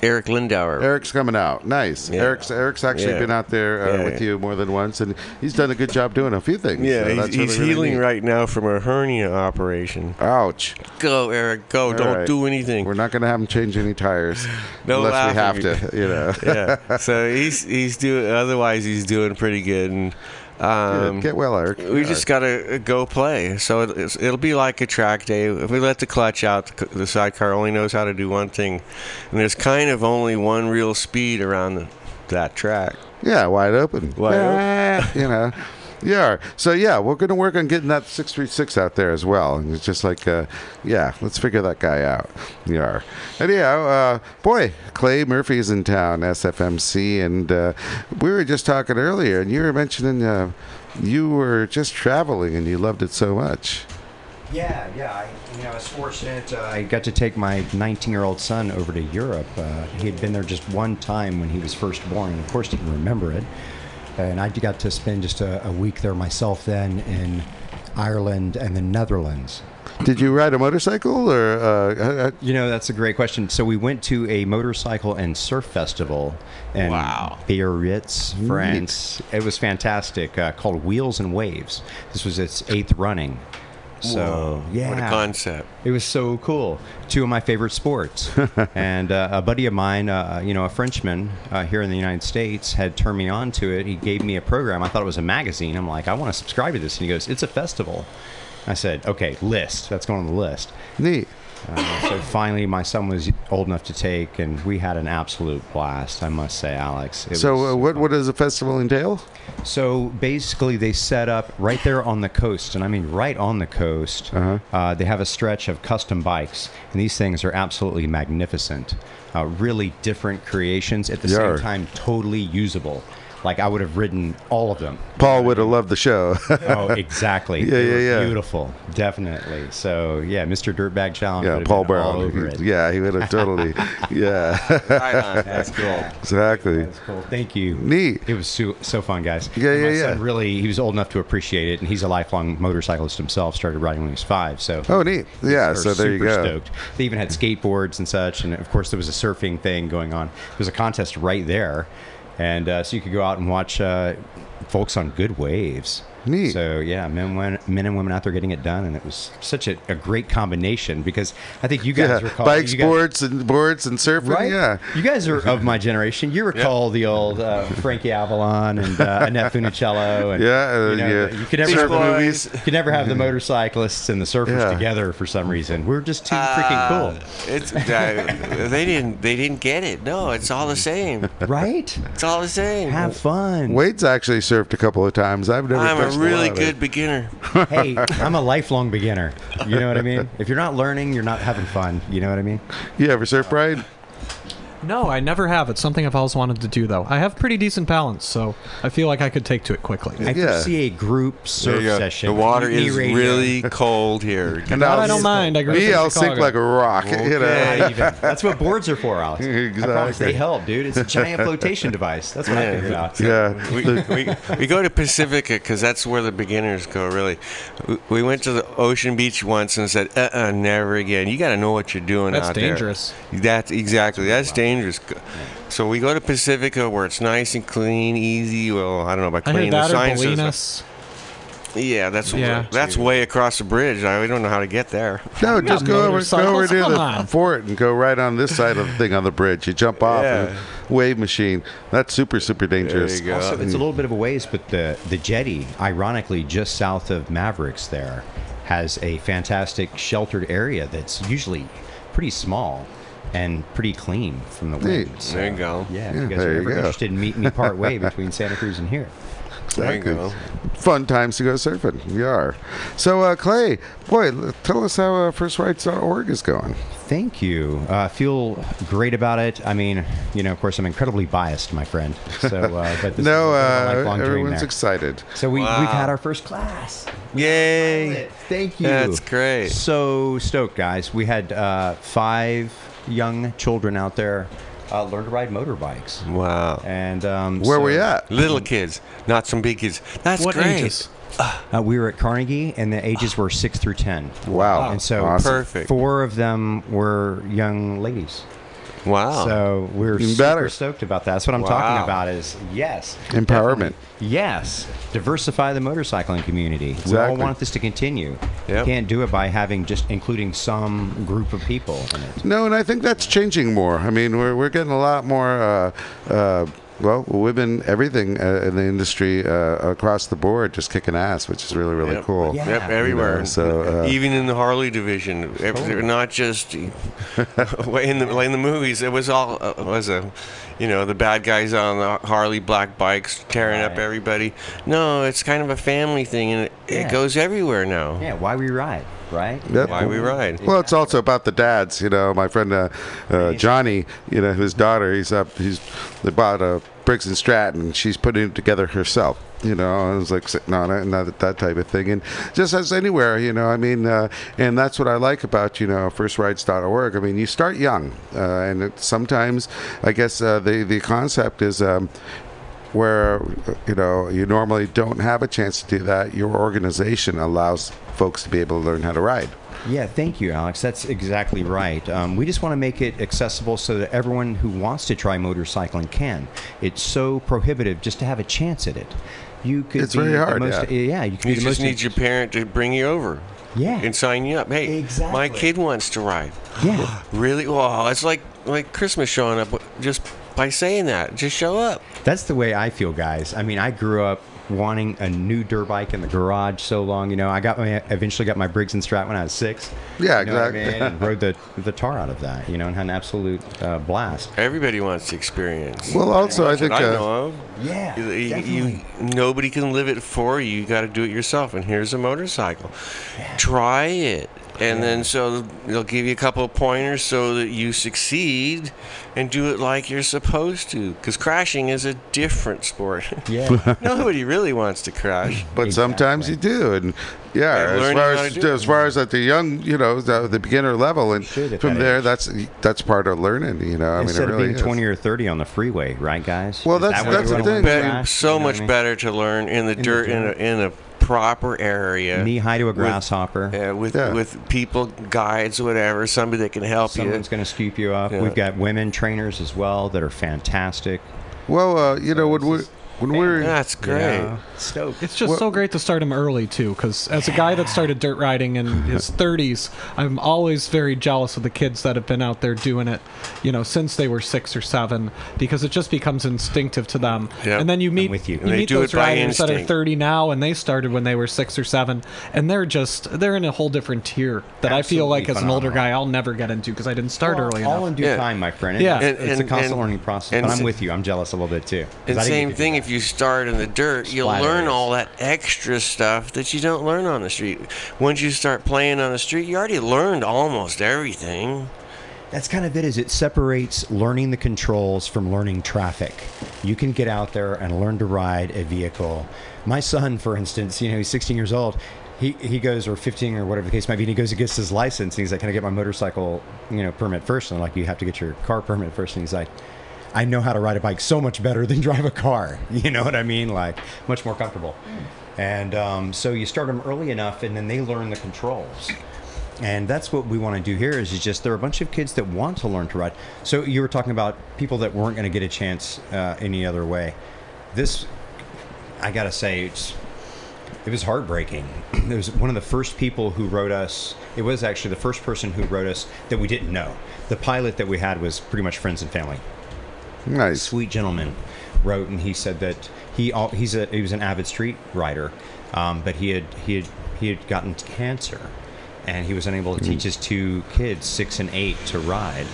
Eric Lindauer. Eric's coming out. Nice. Yeah. Eric's Eric's actually Yeah. been out there uh, Yeah, with you more than once, and he's done a good job doing a few things. Yeah, so he's, he's really, really healing neat. right now from a hernia operation. Ouch. Go, Eric. Go. All Don't right. do anything. We're not going to have him change any tires No unless we have to. You know. *laughs* yeah. So he's he's doing. Otherwise, he's doing pretty good. And um, Good. Get well, Eric. we just gotta uh, go play. So it, it'll be like a track day. If we let the clutch out, the, sidecar only knows how to do one thing, and there's kind of only one real speed around the, that track. Yeah, wide open. Wide yeah, *laughs* You know. Yeah. So yeah, we're going to work on getting that six three six out there as well. And it's just like, uh, yeah, let's figure that guy out. Yeah. Anyhow, uh, boy, Clay Murphy's in town, SFMC, and uh, we were just talking earlier, and you were mentioning uh, you were just traveling and you loved it so much. Yeah, yeah. I, you know, I was fortunate. Uh, I got to take my 19-year-old son over to Europe. Uh, he had been there just one time when he was first born, and of course didn't remember it. And I got to spend just a, a week there myself then in Ireland and the Netherlands. Did you ride a motorcycle or? Uh, You know, that's a great question. So we went to a motorcycle and surf festival in Wow. Biarritz, France. It was fantastic, uh, called Wheels and Waves. This was its eighth running. So Whoa, yeah, what a concept. It was so cool. Two of my favorite sports. *laughs* and uh, a buddy of mine, uh, you know, a Frenchman uh, here in the United States, had turned me on to it. He gave me a program. I thought it was a magazine. I'm like, I want to subscribe to this. And he goes, It's a festival. I said, Okay, list. That's going on the list. neat. Uh, so finally, my son was old enough to take, and we had an absolute blast. I must say, Alex. It So was uh, what what does the festival entail? so basically, they set up right there on the coast, and I mean right on the coast. Uh-huh. Uh, they have a stretch of custom bikes, and these things are absolutely magnificent. Uh, really different creations at the same time, totally usable. Like I would have ridden all of them. Paul would have loved the show. *laughs* Oh, exactly. Yeah, They yeah, were yeah. Beautiful, definitely. So yeah, Mr. Dirtbag Challenge. yeah, Paul been Brown. All over it. Yeah, he would have totally. *laughs* yeah. Right. That's cool. *laughs* exactly. That's cool. Thank you. Neat. It was so, so fun, guys. Yeah, And my yeah, son yeah. really, he was old enough to appreciate it, and he's a lifelong motorcyclist himself. Started riding when he was five. So. Oh, neat. Yeah, so there you super go. Stoked. They even had skateboards and such, and of course there was a surfing thing going on. There was a contest right there, and uh, so you could go out and watch uh, folks on good waves. Neat. So yeah, men, wen- men and women out there getting it done, and it was such a, a great combination because I think you guys Yeah, recall bikes, guys- boards, and boards and surfing. Right? Yeah. You guys are of my generation. You *laughs* recall the old uh, Frankie Avalon and uh, Annette *laughs* Funicello. And, Yeah, uh, you, know, yeah. you could never have the movies. You could never have the motorcyclists and the surfers Yeah. together for some reason. We're just too freaking cool. Uh, It's uh, they didn't they didn't get it. No, it's all the same. Right? It's all the same. Have fun. Wade's actually surfed a couple of times. I've never. I'm a really good it. beginner. *laughs* hey, I'm a lifelong beginner. You know what I mean? If you're not learning, you're not having fun. You know what I mean? You ever surf ride? No, I never have. It's something I've always wanted to do, though. I have pretty decent balance, so I feel like I could take to it quickly. I Yeah. can see a group surf you go. session. The water is Radio. really cold here. *laughs* And That I'll- don't mind. I grew up Me, in I'll sink like a rock. You know. Okay. Not even. *laughs* That's what boards are for, Alex. I Exactly. they help, dude. It's a giant *laughs* flotation device. That's what I Yeah. figured out. Yeah. we, we, we go to Pacifica because that's where the beginners go. Really, we, we went to the Ocean Beach once and said, "Uh, uh never again. You got to know what you're doing That's out dangerous. there." That's dangerous. That's exactly that's dangerous. So we go to Pacifica where it's nice and clean, easy. Well, I don't know about clean. heard that the or sign says- Yeah, that's Yeah. that's way across the bridge. I we don't know how to get there. No, just go over, go over motorcycles, near come the on. fort and go right on this side of the thing on the bridge. You jump off Yeah. and wave machine. That's super, super dangerous. you go. Also, it's a little bit of a ways, but the the jetty, ironically, just south of Mavericks, there has a fantastic sheltered area that's usually pretty small and pretty clean from the wind. Neat. So, There you go. Yeah, if Yeah, you guys there are ever interested in meeting me *laughs* part way between Santa Cruz and here. There you Exactly. go. Fun times to go surfing. We are. So, uh, Clay, boy, tell us how uh, FirstRides.org is going. Thank you. I uh, feel great about it. I mean, you know, of course, I'm incredibly biased, my friend. So, uh, but this no, *laughs* is a bit of a uh, everyone's there. excited. So we, Wow. we've had our first class. Yay! Thank you. That's great. So stoked, guys. We had uh, five young children out there uh, learn to ride motorbikes. Wow. And um, Where so, we at? Little kids, not some big kids. That's What great. ages? Uh, we were at Carnegie, and the ages were six through ten. Wow. And so Awesome. Perfect. four of them were young ladies. Wow. So we're Even super better. stoked about that. That's what I'm Wow. talking about. Is yes, Empowerment. Yes, diversify the motorcycling community. We all want this to continue. Yep. You can't do it by having just including some group of people in it. No, and I think that's changing more. I mean, we're, we're getting a lot more, uh, uh, well, women, everything uh, in the industry uh, across the board just kicking ass, which is really, really Yep. cool. Yeah. Yep, everywhere. You know, so, uh, even in the Harley division, ev- they're not just *laughs* *laughs* in the in the movies. It was all uh, was a, you know, the bad guys on the Harley black bikes tearing up everybody. No, it's kind of a family thing, and it, Yeah. it goes everywhere now. Yeah, why we ride, right? Yep. Why we ride? Well, it's also about the dads. You know, my friend uh, uh, Johnny. You know, his daughter. He's up. He's they bought a Briggs and Stratton. and She's putting it together herself. You know, and it's like sitting on it and that, that type of thing. And just as anywhere, you know, I mean, uh, and that's what I like about you know FirstRides.org. I mean, you start young, uh, and it, sometimes I guess uh, the the concept is. Um, where you know you normally don't have a chance to do that, your organization allows folks to be able to learn how to ride. Yeah, thank you, Alex. That's exactly right. Um, we just want to make it accessible so that everyone who wants to try motorcycling can. It's so prohibitive just to have a chance at it. You could It's be very hard, Most, yeah. you can You be just most need your parent to bring you over. Yeah. And sign you up. Hey, exactly. my kid wants to ride. Yeah. Really? Wow, it's like like Christmas showing up just by saying that. Just show up. That's the way I feel, guys. I mean, I grew up wanting a new dirt bike in the garage so long. You know, I got my eventually got my Briggs and Strat when I was six. Yeah, You know what I exactly. mean? And *laughs* rode the the tar out of that. You know, and had an absolute uh, blast. Everybody wants to experience. Well, also I think what I uh, know of. Yeah, You- you- you- nobody can live it for you. You got to do it yourself. And here's a motorcycle. Try it. And then so they'll give you a couple of pointers so that you succeed and do it like you're supposed to. Because crashing is a different sport. *laughs* Yeah. *laughs* Nobody really wants to crash. but sometimes you do, and yeah, Yeah, as far as to do it. as far as at the young, you know, the, the beginner level, and Should from that there, age. that's that's part of learning. You know, I mean, Instead it really of being is. 20 or 30 on the freeway, right, guys? Well, Is that's- that where that's the thing. wants crash? so You know much I mean? better to learn in the the dirt in a, dirt. in a proper area. Knee high to a with- grasshopper. With Yeah. with people, guides, whatever, somebody that can help Someone's you. Someone's going to scoop you up. Yeah. We've got women trainers as well that are fantastic. Well, uh, you know, when we when we're That's great. Yeah. Stoked. It's just so great to start him early too, because as a guy that started dirt riding in his *laughs* 30s, I'm always very jealous of the kids that have been out there doing it, you know, since they were six or seven, because it just becomes instinctive to them. Yep. And then you meet with you. you And they meet do those it by riders that are 30 now, and they started when they were six or seven, and they're just they're in a whole different tier that I feel like Absolutely as an older guy I'll never get into because I didn't start Well, early all enough. in due Yeah. time, my friend. Yeah. It's, And- a constant and- learning process. and but I'm with you. I'm jealous a little bit too. And same get to do thing, that. If you start in the dirt, you'll learn all that extra stuff that you don't learn on the street. Once you start playing on the street, you already learned almost everything. That's kind of it. Is it separates learning the controls from learning traffic. You can get out there and learn to ride a vehicle. My son, for instance, you know, he's 16 years old. He, he goes or 15 or whatever the case might be. And he goes and gets his license. And he's like, "Can I get my motorcycle, you know, permit first? And I'm like, "You have to get your car permit first. And he's like, "I know how to ride a bike so much better than *laughs* drive a car." You know what I mean? Like much more comfortable. And um, so you start them early enough, and then they learn the controls. And that's what we want to do here is, is just there are a bunch of kids that want to learn to ride. So you were talking about people that weren't going to get a chance uh, any other way. This, I got to say, it's, it was heartbreaking. *clears throat* It was one of the first people who wrote us. It was actually the first person who wrote us that we didn't know. The pilot that we had was pretty much friends and family. Nice. Sweet gentleman wrote, and he said that he al- he's a he was an avid street rider, um, but he had he had he had gotten cancer, and he was unable to teach his two kids, six and eight, to ride,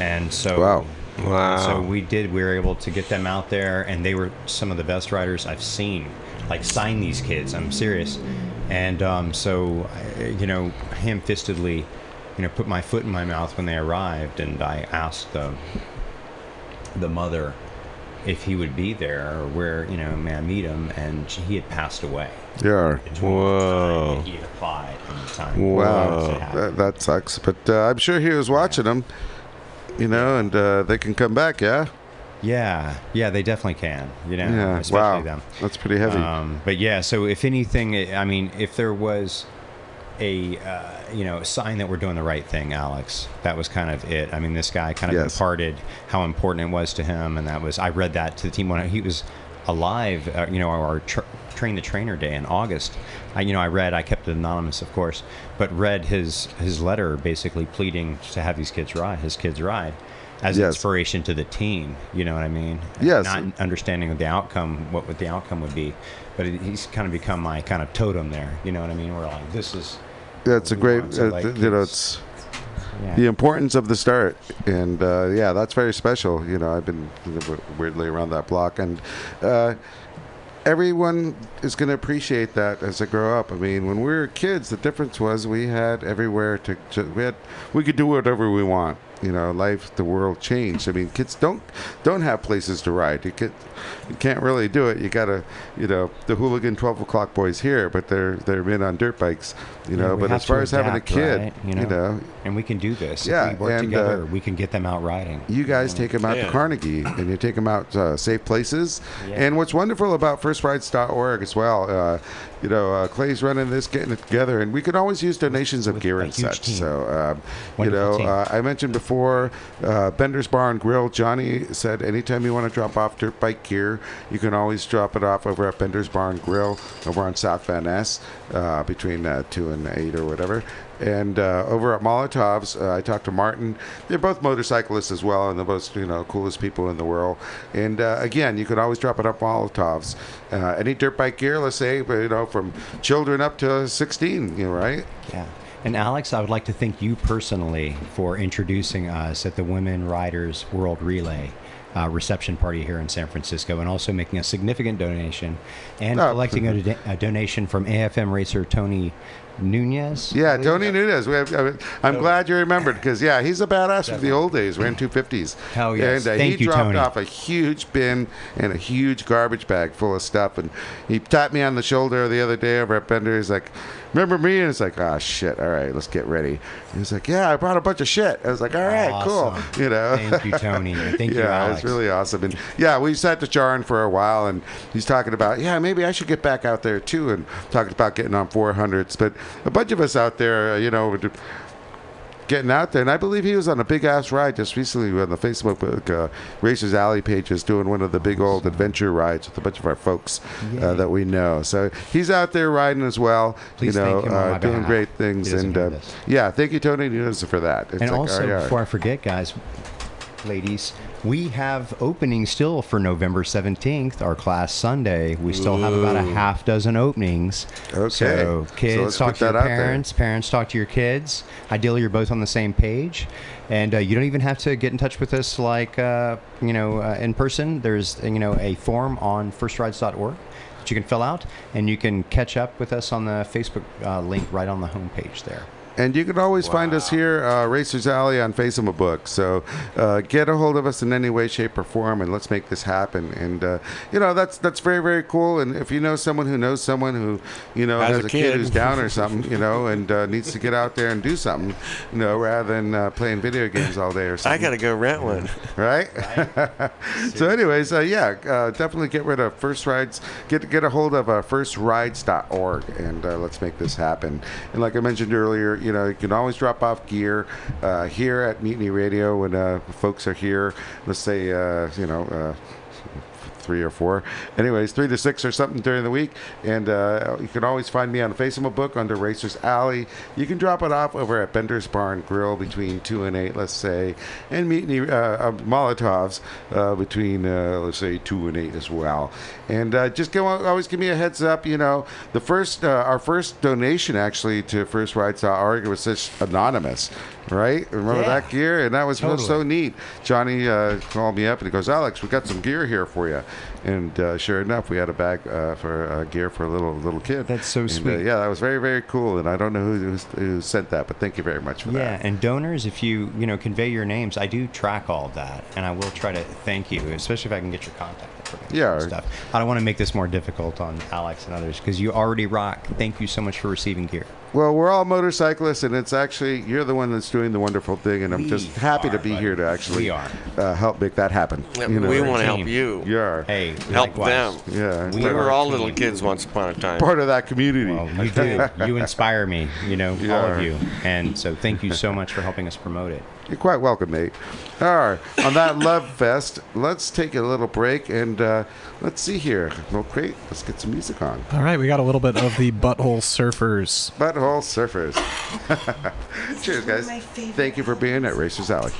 and so Wow. Wow. So we did. We were able to get them out there, and they were some of the best riders I've seen. Like sign these kids. I'm serious. And um, so, you know, ham-fistedly, you know, put my foot in my mouth when they arrived, and I asked the the mother if he would be there or where, you know, may I meet him, and he had passed away. Yeah. Whoa. He had applied in the time. Wow, it that, that sucks. But uh, I'm sure he was watching them, you know, and uh, they can come back. Yeah. Yeah, yeah, they definitely can. You know, Yeah, especially wow. them. That's pretty heavy. Um, but yeah, so if anything, I mean, if there was a uh, you know sign that we're doing the right thing, Alex, that was kind of it. I mean, this guy kind of Yes. imparted how important it was to him, and that was I read that to the team when he was alive. Uh, you know, our tr- train the trainer day in August. I, you know, I read. I kept it anonymous, of course, but read his his letter basically pleading to have these kids ride, his kids ride. As Yes. inspiration to the team, you know what I mean? Yes. Not understanding the outcome, what would the outcome would be, but it, he's kind of become my kind of totem there. You know what I mean? We're like, this is That's a great, to, uh, like, you know, it's yeah. the importance of the start, and uh, yeah, that's very special. You know, I've been weirdly around that block, and uh, everyone is going to appreciate that as they grow up. I mean, when we were kids, the difference was we had everywhere to, to we had we could do whatever we want. You know, life, the world changed. I mean, kids don't don't have places to ride. You get you can't really do it. You gotta, you know, the hooligan twelve o'clock boys here, but they're they're in on dirt bikes. You know, we but as far to as having a kid, right? you know, and we can do this. Yeah, if we work and, together, uh, we can get them out riding. you guys take them out Yeah. to Carnegie and you take them out uh, safe places. Yeah. And what's wonderful about FirstRides.org as well, uh, you know, uh, Clay's running this, getting it together, and we could always use donations of With gear and such. team. So, um, you know, uh, I mentioned before, uh, Bender's Bar and Grill. Johnny said anytime you want to drop off dirt bike gear, you can always drop it off over at Bender's Bar and Grill over on South Van Ness uh, between uh, two and eight or whatever. And uh, over at Molotov's, uh, I talked to Martin. They're both motorcyclists as well, and the most you know coolest people in the world. And uh, again, you can always drop it up Molotov's. Uh, any dirt bike gear, let's say, but, you know, from children up to 16, you know, right? Yeah. And Alex, I would like to thank you personally for introducing us at the Women Riders World Relay uh, reception party here in San Francisco, and also making a significant donation and Oh. collecting a, do- a donation from AFM racer Tony Nunez. Yeah, Tony Nunez. We have, I mean, I'm glad you remembered because yeah, he's a badass from the old days. Ran 250s. Hell yes. And uh, Thank he you, dropped Tony. off a huge bin and a huge garbage bag full of stuff, and he tapped me on the shoulder the other day over at Bender. He's like, "Remember me?" And it's like, "Ah, shit. All right, let's get ready." And he's like, "Yeah, I brought a bunch of shit." I was like, "All right, Awesome. cool." You know. Thank you, Tony. *laughs* Thank you, yeah, Alex. it's really awesome. And yeah, we sat to Jaron for a while, and he's talking about, yeah, maybe I should get back out there too, and talking about getting on 400s. But a bunch of us out there, uh, you know, getting out there, and I believe he was on a big ass ride just recently on the Facebook uh, Racers Alley pages, doing one of the big old adventure rides with a bunch of our folks uh, that we know. So he's out there riding as well. Please you know, thank him on uh, doing behalf. great things, and uh, yeah, thank you, Tony Nunez, for that. It's and like, also, all right, all right. before I forget, guys, ladies, we have openings still for November 17th, our class Sunday. We still have about a half dozen openings. Okay. So So kids let's talk to your that out there. parents, parents talk to your kids. Ideally, you're both on the same page. And uh, you don't even have to get in touch with us like, uh, you know, uh, in person. There's, you know, a form on firstrides.org that you can fill out, and you can catch up with us on the Facebook uh, link right on the homepage there. And you can always find us here, uh, Racers Alley on Facebook. So uh, get a hold of us in any way, shape, or form, and let's make this happen. And uh, you know that's that's very very cool. And if you know someone who knows someone who you know Has has, a kid. kid. who's down or something, you know, and uh, needs to get out there and do something, you know, rather than uh, playing video games all day or *laughs* something. I gotta go rent one. right? *laughs* *laughs* so, anyways, uh, yeah, uh, definitely get rid of First Rides. Get get a hold of uh, firstrides.org and uh, let's make this happen. And like I mentioned earlier, you know, you can always drop off gear uh, here at Mutiny Radio when uh, folks are here. Let's say, uh, you know. Three or four. Anyways, three to six or something during the week. And uh, you can always find me on Facebook book under Racers Alley. You can drop it off over at Bender's Barn Grill between two and eight, let's say, and Mutiny uh, uh, Molotovs uh, between uh, let's say two and eight as well. And uh, just go always give me a heads up. You know, the first uh, our first donation actually to FirstRides.org was just anonymous. Right? Remember Yeah. that gear? And that was Totally. so neat. Johnny uh, called me up and he goes, Alex, we got some gear here for you. And uh, sure enough, we had a bag uh, for uh, gear for a little little kid. That's so And, uh, sweet. yeah, that was very very cool. And I don't know who, who, who sent that, but thank you very much for Yeah, that. Yeah, and donors, if you you know convey your names, I do track all of that, and I will try to thank you, especially if I can get your contact information Yeah. and stuff. I don't want to make this more difficult on Alex and others because you already rock. Thank you so much for receiving gear. Well, we're all motorcyclists, and it's actually you're the one that's doing the wonderful thing, and I'm We just happy to be buddy. here to actually We are. Uh, help make that happen. Yeah, you know, we want to help you. Yeah, Hey, Help likewise. them. yeah. We We were all team. little kids once upon a time. part of that community. Well, you do. *laughs* you inspire me. You know, all of you, and so thank you so much for helping us promote it. You're quite welcome, mate. All right, on that *laughs* love fest, let's take a little break and uh, let's see here. Well, great. Let's get some music on. All right, we got a little bit of the Butthole Surfers. Butthole Surfers. *laughs* Cheers, guys. Thank you for being at Racers Alley.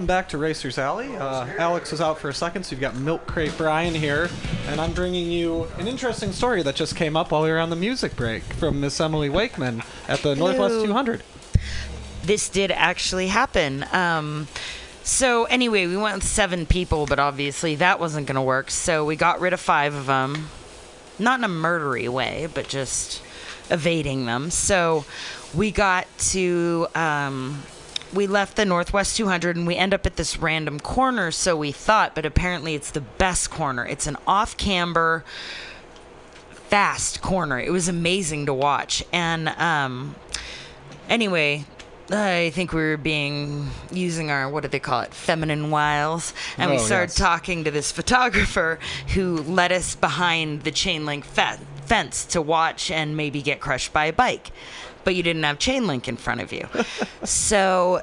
Welcome back to Racers Alley. Uh, Alex is out for a second, so you've got Milk Crate Brian here, and I'm bringing you an interesting story that just came up while we were on the music break from Miss Emily Wakeman at the Northwest Hello. 200. this did actually happen. Um, so anyway, we went with seven people, but obviously that wasn't going to work. So we got rid of five of them, not in a murdery way, but just evading them. So we got to. Um, we left the Northwest 200 and we end up at this random corner, so we thought, but apparently it's the best corner. It's an off camber, fast corner. It was amazing to watch. And um, anyway, I think we were being using our what do they call it, feminine wiles, and we Oh, started yes. talking to this photographer who led us behind the chain link fe- fence to watch and maybe get crushed by a bike, but you didn't have chain link in front of you, *laughs* so.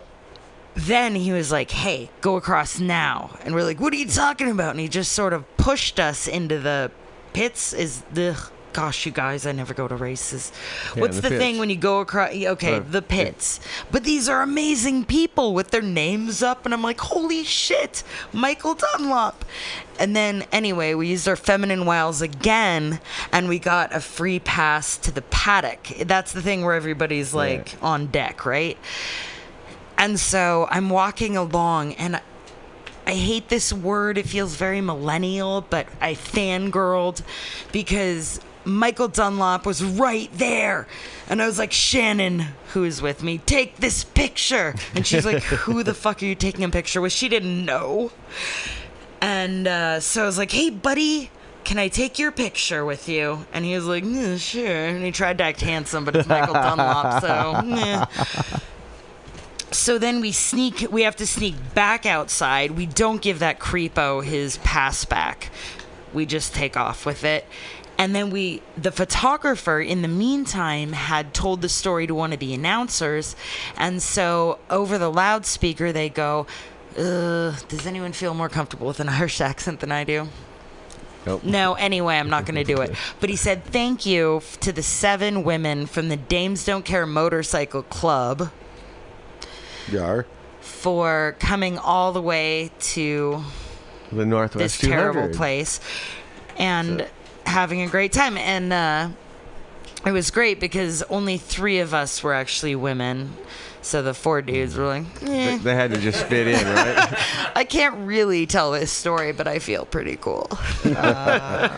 Then he was like, "Hey, go across now," and we're like, "What are you talking about?" And he just sort of pushed us into the pits. Is the gosh, you guys, I never go to races. Yeah, What's the the, thing when you go across? Okay, the pits. But these are amazing people with their names up, and I'm like, holy shit, Michael Dunlop. And then, anyway, we used our feminine wiles again, and we got a free pass to the paddock. That's the thing where everybody's like on deck, right? And so I'm walking along, and I hate this word. It feels very millennial, but I fangirled because Michael Dunlop was right there. And I was like, Shannon, who is with me, take this picture. And she's like, *laughs* Who the fuck are you taking a picture with? She didn't know. And uh, so I was like, Hey, buddy. Can I take your picture with you? And he was like, "Yeah, sure. And he tried to act handsome, but it's Michael Dunlop, so *laughs* meh. So then we sneak. We have to sneak back outside. We don't give that creepo his pass back. We just take off with it. And then we, the photographer, in the meantime, had told the story to one of the announcers, and so over the loudspeaker they go, "Does anyone feel more comfortable with an *laughs* Irish accent than I do?" Nope. No, anyway, I'm not going to do it. *laughs* But he said thank you to the seven women from the Dames Don't Care Motorcycle Club Yar. for coming all the way to The Northwest this terrible place and having a great time. And uh, it was great because only three of us were actually women. So the four dudes were like, They, eh. they had to just fit in, right? *laughs* I can't really tell this story, but I feel pretty cool. *laughs*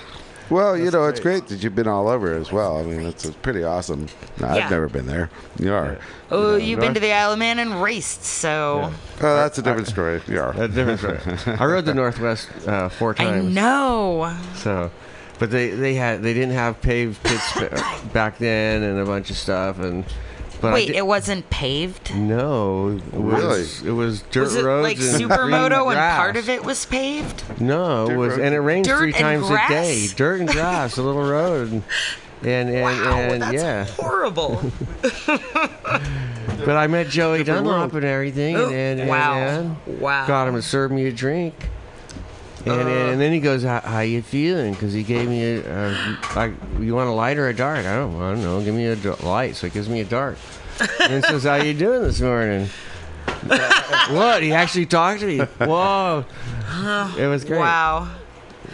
Well, you know, it's great that you've been all over as well. I mean, it's, it's pretty awesome. No, Yeah. I've never been there. You are. Oh, you've been to the Isle of Man and raced, so Oh, that's a different story. Yeah. A different story. I rode the Northwest uh, four I times. know. So, but they they had they didn't have paved pits *laughs* back then and a bunch of stuff and. But Wait, did- it wasn't paved? no, it was, it was dirt was it roads like and Supermoto green and part of it was paved? No, it Dirt was, roads and it rained Dirt three and times a day. Dirt and grass, a little road, and and and, Wow, and that's yeah. horrible. But I met Joey Different Dunlop world. and everything, and, and, oh, and, Wow. and Wow. got him to serve me a drink. And, and, and then he goes, "How, how you feeling?" Because he gave me a, a like, you want a light or a dark? I don't, I don't know. Give me a d- light. So he gives me a dark. and says, "How you *laughs* doing this morning?" *laughs* what? He actually talked to me. Whoa! It was great. Wow.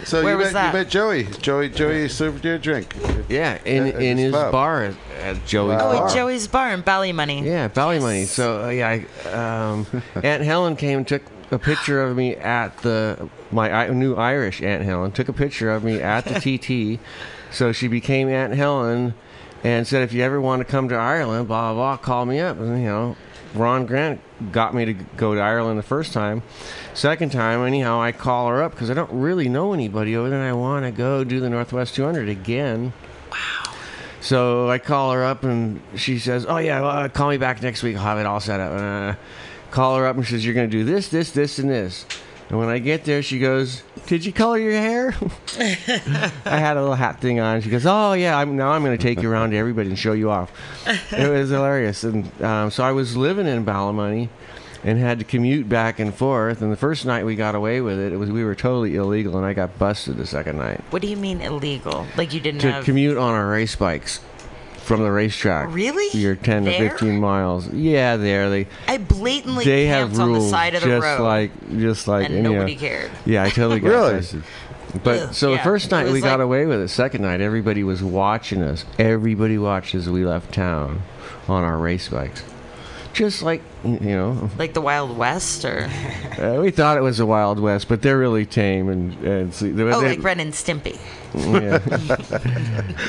So Where you, was met, that? you met Joey. Joey Joey served you a drink. Yeah, in At- at in his his bar at, at Joey's Wow. Oh, bar. at Joey's Bar in Ballymoney. Yeah, Ballymoney. So uh, yeah, I, um, Aunt Helen came and took a picture of me at the my new Irish Aunt Helen took a picture of me at the *laughs* TT. So she became Aunt Helen and said, if you ever want to come to Ireland, blah blah, blah call me up. And you know, Ron Grant got me to go to Ireland the first time. Second time, anyhow, I call her up because I don't really know anybody over there. and I want to go do the Northwest 200 again. So I call her up and she says, "Oh yeah, well, call me back next week. I'll have it all set up." Uh, call her up and says, "You're going to do this, this, this, and this." And when I get there, she goes, "Did you color your hair?" *laughs* I had a little hat thing on. She goes, "Oh yeah, I'm, now I'm going to take you around to everybody and show you off." It was hilarious. And um, so I was living in Ballymoney and had to commute back and forth. And the first night we got away with it, it was we were totally illegal, and I got busted the second night What do you mean illegal? Like you didn't to have? commute on our race bikes. From the racetrack. Really? You're 10 There? to 15 miles. Yeah, there they I blatantly they camped have on the rules side of the just road. like just like and any, uh, nobody cared. Yeah, I totally got Really? tested. But Ugh, so the yeah, first night we was got away with it. Second night, everybody was watching us. Everybody watched as we left town on our race bikes. Just like you know, Like the Wild West, or *laughs* uh, we thought it was the Wild West, but they're really tame and and they, oh, like Ren and Stimpy. yeah.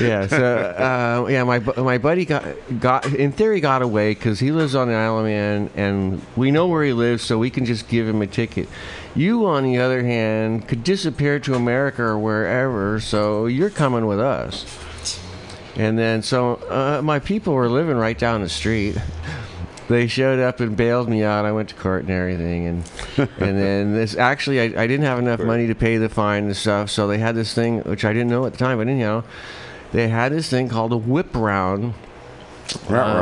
*laughs* yeah. So uh, yeah, my my buddy got got in theory got away because he lives on the Isle of Man, and we know where he lives, so we can just give him a ticket. You, on the other hand, could disappear to America or wherever, so you're coming with us. And then so uh, my people were living right down the street. They showed up and bailed me out. I went to court and everything, and *laughs* and then this actually I, I didn't have enough money to pay the fine and stuff, so they had this thing which I didn't know at the time, but anyhow, they had this thing called a whip round.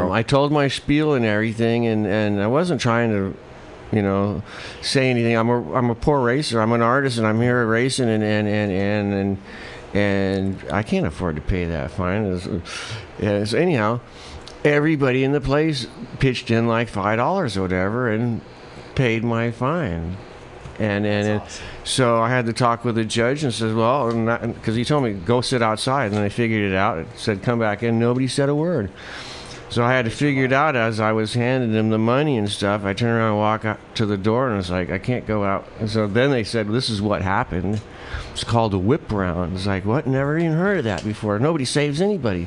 Um, I told my spiel and everything, and, and I wasn't trying to, you know, say anything. I'm a I'm a poor racer. I'm an artist, and I'm here racing, and and and and and, and I can't afford to pay that fine. It's- anyhow, everybody in the place pitched in like five dollars or whatever, and paid my fine. And and, and so I had to talk with the judge and says, well, because he told me go sit outside, and then I figured it out. It said come back in. Nobody said a word. So I had to figure it out as I was handing them the money and stuff. I turned around and walk out to the door, and I was like, I can't go out. And so then they said, this is what happened. It's called a whip round. It's like, what? Never even heard of that before. Nobody saves anybody.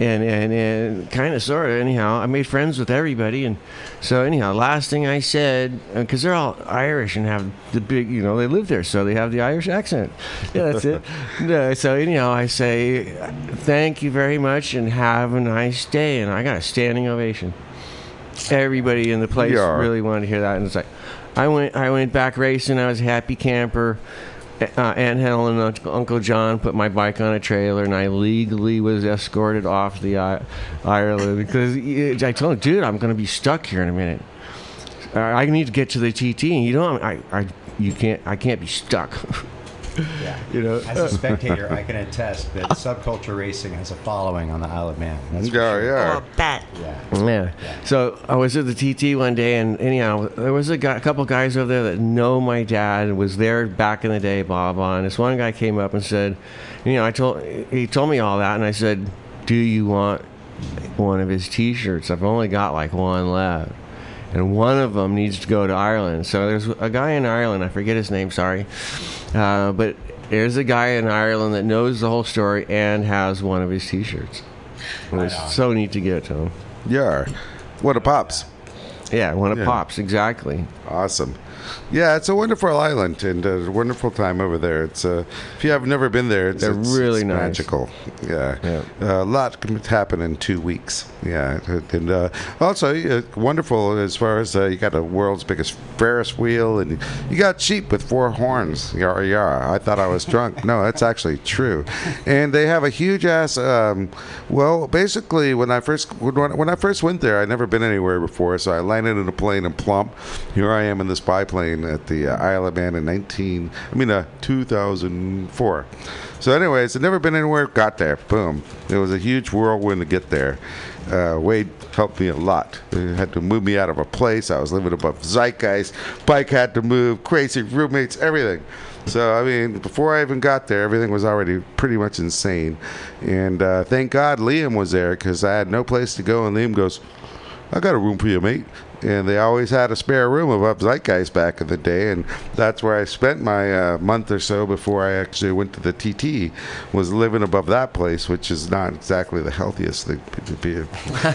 And and, and kind of sort of anyhow, I made friends with everybody, and so anyhow, last thing I said, uh, because they're all Irish and have the big, you know, they live there, so they have the Irish accent. *laughs* Yeah, that's it. No, so anyhow, I say, thank you very much, and have a nice day, and I got a standing ovation. Everybody in the place Yeah. really wanted to hear that, and it's like, I went, I went back racing. I was a happy camper. Uh, Aunt Helen and Uncle John put my bike on a trailer, and I legally was escorted off the I- Ireland because I told him, dude, I'm going to be stuck here in a minute. Uh, I need to get to the TT, you know, I, I, you can't, I can't be stuck. *laughs* Yeah. You know, As a uh, spectator, I can attest that subculture racing has a following on the Isle of Man. That's for Yeah, sure. yeah. Oh, bet. Yeah. Yeah. So I was at the TT one day, and anyhow, there was a, guy, a couple guys over there that know my dad was there back in the day, blah blah. And this one guy came up and said, you know, I told he told me all that, and I said, do you want one of his T-shirts? I've only got like one left. And one of them needs to go to Ireland. So there's a guy in Ireland. I forget his name. Sorry, uh, but there's a guy in Ireland that knows the whole story and has one of his T-shirts. It was so neat to get to him. Yeah. What a pops. Yeah, one of Yeah. pops exactly. Awesome. Yeah, it's a wonderful island and a wonderful time over there. It's uh, if you have never been there, it's, They're it's- really it's nice. magical. Yeah, Yeah. Uh, a lot can happen in two weeks. Yeah, and uh, also uh, wonderful as far as uh, you got the world's biggest Ferris wheel and you got sheep with four horns. Yeah, yeah. I thought I was drunk. No, that's actually true. And they have a huge ass. Um, well, basically, when I first when, when I first went there, I'd never been anywhere before, so I landed in a plane and plump. Here I am in this biplane at the uh, Isle of Man in 19. I mean, uh, 2004. So, anyways, I'd never been anywhere. Got there, boom. It was a huge whirlwind to get there. Uh, Wade helped me a lot. He had to move me out of a place. I was living above zeitgeist. Bike had to move. Crazy roommates, everything. So I mean, before I even got there, everything was already pretty much insane. And uh, thank God Liam was there because I had no place to go. And Liam goes, "I got a room for you, mate." And they always had a spare room of above Zeitgeist back in the day, and that's where I spent my uh, month or so before I actually went to the TT. Was living above that place, which is not exactly the healthiest thing to be a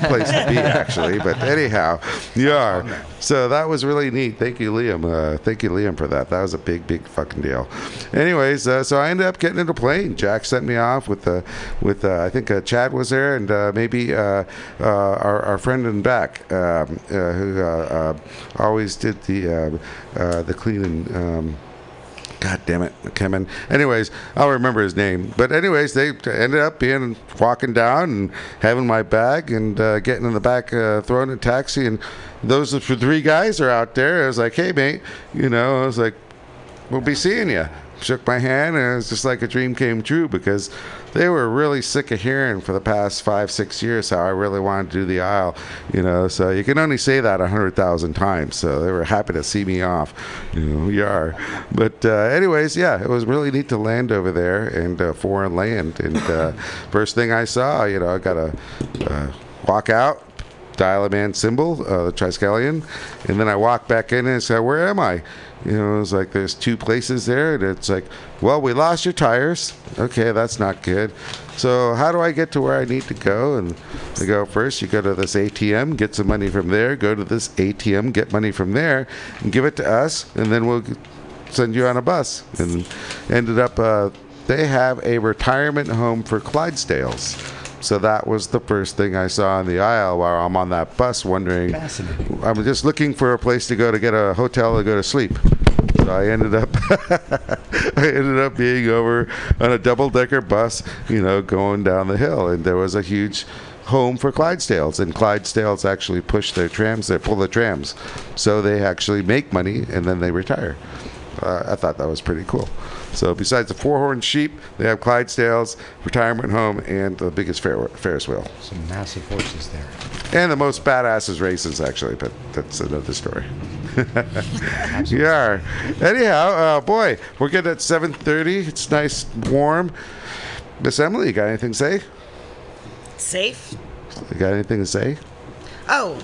place to be, *laughs* actually. But anyhow, yeah. So that was really neat. Thank you, Liam. Uh, thank you, Liam, for that. That was a big, big fucking deal. Anyways, uh, so I ended up getting into a plane. Jack sent me off with uh, with uh, I think uh, Chad was there, and uh, maybe uh, uh, our, our friend in back um, uh, who uh, uh, always did the uh, the cleaning. Um, God damn it, Kemen. Anyways, I'll remember his name. But anyways, they ended up being walking down and having my bag and uh, getting in the back, uh, throwing a taxi. And those three guys are out there. I was like, hey, mate, you know, I was like, we'll be seeing you. Shook my hand, and it was just like a dream came true because they were really sick of hearing for the past five, six years how I really wanted to do the aisle. You know, so you can only say that a hundred thousand times. So they were happy to see me off. You know, yar. But uh, anyways, yeah, it was really neat to land over there and uh, foreign land. And uh, first thing I saw, you know, I got to uh, walk out dial a man symbol, uh, the Triskelion, and then I walk back in and say, "Where am I?" You know, it's like there's two places there, and it's like, "Well, we lost your tires. Okay, that's not good. So how do I get to where I need to go?" And they go first. You go to this ATM, get some money from there. Go to this ATM, get money from there, and give it to us, and then we'll send you on a bus. And ended up, uh, they have a retirement home for Clydesdales. So that was the first thing I saw in the aisle while I'm on that bus wondering. Fascinating. I'm just looking for a place to go to get a hotel to go to sleep. So I ended up *laughs* I ended up being over on a double decker bus, you know, going down the hill and there was a huge home for Clydesdales and Clydesdales actually push their trams, they pull the trams. So they actually make money and then they retire. Uh, I thought that was pretty cool. So besides the four horned sheep, they have Clydesdales, retirement home, and the biggest Fer- Ferris wheel. Some massive horses there. And the most badasses races, actually, but that's another story. *laughs* yeah. Anyhow, uh, boy, we're getting at 7.30. It's nice, warm. Miss Emily, you got anything to say? Safe? You got anything to say? Oh,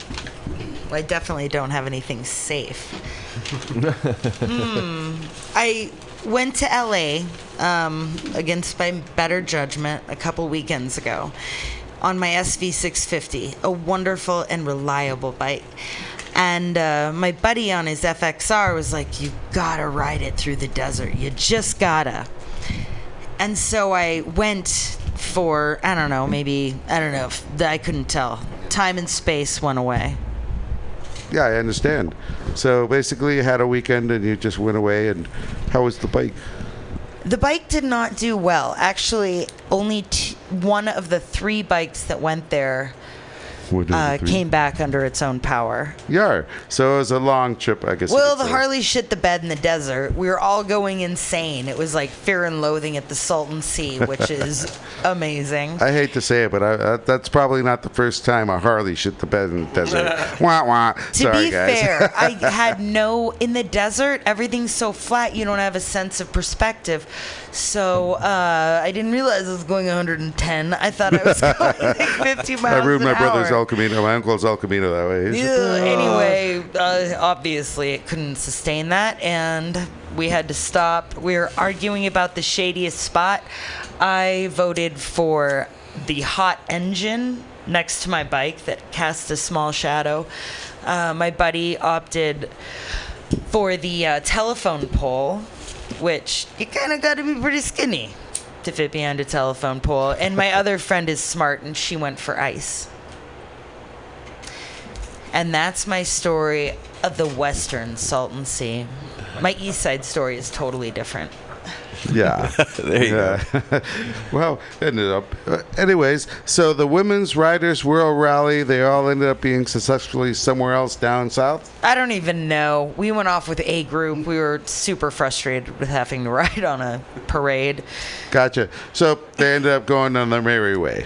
I definitely don't have anything safe. hmm. I went to LA um, against my better judgment a couple weekends ago on my SV650, a wonderful and reliable bike. And uh, my buddy on his FXR was like, You gotta ride it through the desert. You just gotta. And so I went for, I don't know, maybe, I don't know, I couldn't tell. Time and space went away. Yeah, I understand. So basically, you had a weekend and you just went away. And how was the bike? The bike did not do well. Actually, only t- one of the three bikes that went there uh, came back under its own power. Yeah. So it was a long trip, I guess. Well, the. Harley shit the bed in the desert. We were all going insane. It was like fear and loathing at the Salton Sea, which *laughs* is amazing. I hate to say it, but I, that, that's probably not the first time a Harley shit the bed in the desert. *laughs* wah wah. To Sorry, be guys. fair, I *laughs* had no in the desert. Everything's so flat, you don't have a sense of perspective. So uh, I didn't realize I was going 110. I thought I was going like 50 miles I ruined my brother's hour. El Camino, my uncle's El Camino that way. He's just, Ew, "Oh." anyway, uh, obviously it couldn't sustain that, and we had to stop. We were arguing about the shadiest spot. I voted for the hot engine next to my bike that cast a small shadow. Uh, my buddy opted for the uh, telephone pole, which you kind of got to be pretty skinny to fit behind a telephone pole. And my *laughs* other friend is smart, and she went for ice. And that's my story of the Western Salton Sea. My East Side story is totally different. Yeah. *laughs* There you go. *laughs* well, ended up. Uh, anyways, so the Women's Riders World Relay, they all ended up being successfully somewhere else down south. I don't even know. We went off with a group. We were super frustrated with having to *laughs* ride on a parade. Gotcha. So they ended up going on their merry way.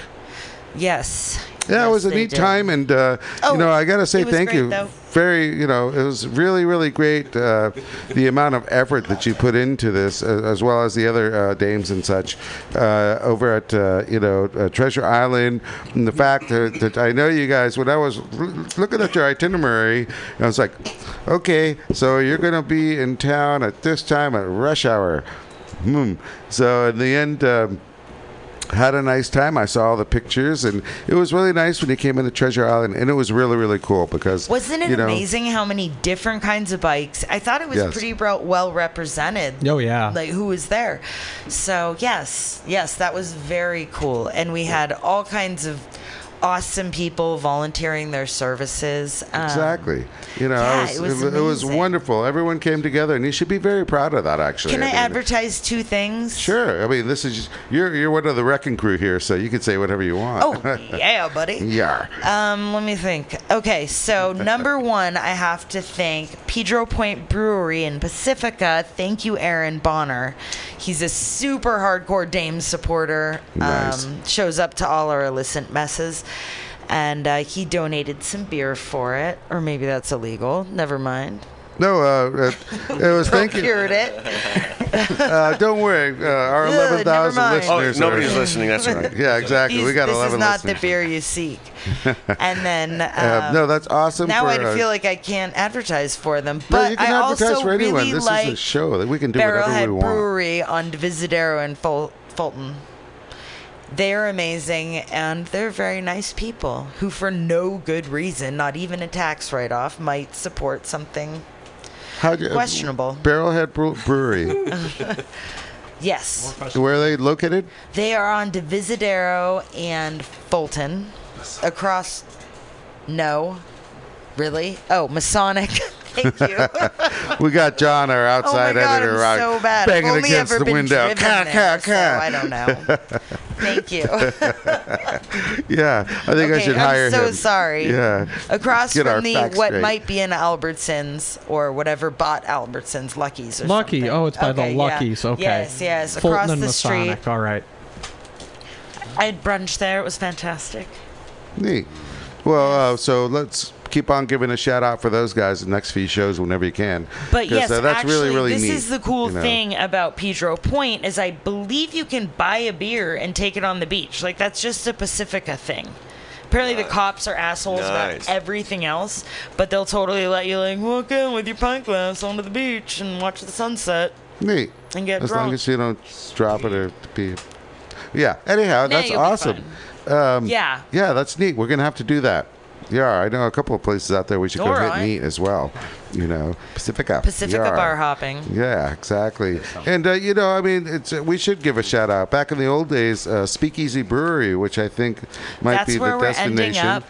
Yes. Yeah, it was a neat did. time, and uh, Oh, you know, I gotta say thank great, you. though. Very, you know, it was really, really great. Uh, the amount of effort that you put into this, uh, as well as the other uh, dames and such, uh, over at uh, you know uh, Treasure Island, and the fact that, that I know you guys. When I was l- looking at your itinerary, I was like, okay, so you're gonna be in town at this time at rush hour. Hmm. So in the end. Um, had a nice time. I saw all the pictures, and it was really nice when you came into Treasure Island, and it was really, really cool because Wasn't it you know, amazing how many different kinds of bikes? I thought it was Yes. pretty bro- well represented. Oh, yeah. Like who was there. So, yes, yes, that was very cool. And we had all kinds of awesome people volunteering their services. Um, Exactly. You know, yeah, was, it was it was wonderful. Everyone came together, and you should be very proud of that. Actually, Can I mean, advertise two things? Sure. I mean, this is just, you're you're one of the wrecking crew here, so you can say whatever you want. Oh, *laughs* yeah, buddy. yeah. Um, let me think. Okay, so *laughs* number one, I have to thank Pedro Point Brewery in Pacifica. Thank you, Aaron Bonner. He's a super hardcore Dame supporter. Nice. Um, shows up to all our illicit messes. And uh, he donated some beer for it. Or maybe that's illegal. Never mind. No, uh, it, it was *laughs* thank you. Procured it. *laughs* Uh, don't worry, uh, our Ugh, eleven never mind. listeners. Oh, nobody's are, listening, that's right. *laughs* Yeah, exactly. we These- got this eleven is not listeners. the beer you seek. and then Uh, um, no, that's awesome. Now for, I uh, feel like I can't advertise for them, No, but you can I advertise also for anyone. really This like is a show that we can do whatever Barrelhead we want. Brewery on Divisadero in Ful- Fulton. They're amazing and they're very nice people who, for no good reason, not even a tax write off, might support something How'd you- uh, questionable. Barrelhead Brewery. *laughs* Yes. Where are they located? They are on Divisadero and Fulton. Across. No. Really? Oh, Masonic. *laughs* Thank you. *laughs* we got John, our outside oh my God, editor, I'm so bad. banging I've only against ever the been window. driven Ca, there, ca, ca. So I don't know. Thank you. *laughs* yeah, I think I Okay, should I'm hire so him. sorry. Yeah. Across Get from the what straight. might be an Albertsons or whatever bought Albertsons, Lucky's or Lucky. something. Oh, it's by Okay, the yeah. Lucky's. Okay. Yes, yes. Fulton Across and the Masonic. street. All right. I had brunch there. It was fantastic. Neat. Well, uh, so let's keep on giving a shout out for those guys the next few shows whenever you can. But yes, uh, that's actually, really really this neat. is the cool you know. thing about Pedro Point is I believe you can buy a beer and take it on the beach. Like that's just a Pacifica thing. Apparently the cops are assholes Nice. about everything else, but they'll totally let you like walk in with your pint glass onto the beach and watch the sunset. Neat. And get as drunk. long as you don't drop it or be. Yeah. Anyhow, Nah, that's awesome. Um, Yeah. Yeah, that's neat. We're gonna have to do that. Yeah, I know a couple of places out there we should go hit Alright. and eat as well. You know, Pacifica. Pacifica Yeah. bar hopping. Yeah, exactly. And uh, you know, I mean, it's uh, we should give a shout out. Back in the old days, uh, Speakeasy Brewery, which I think might That's be where the we're ending destination. up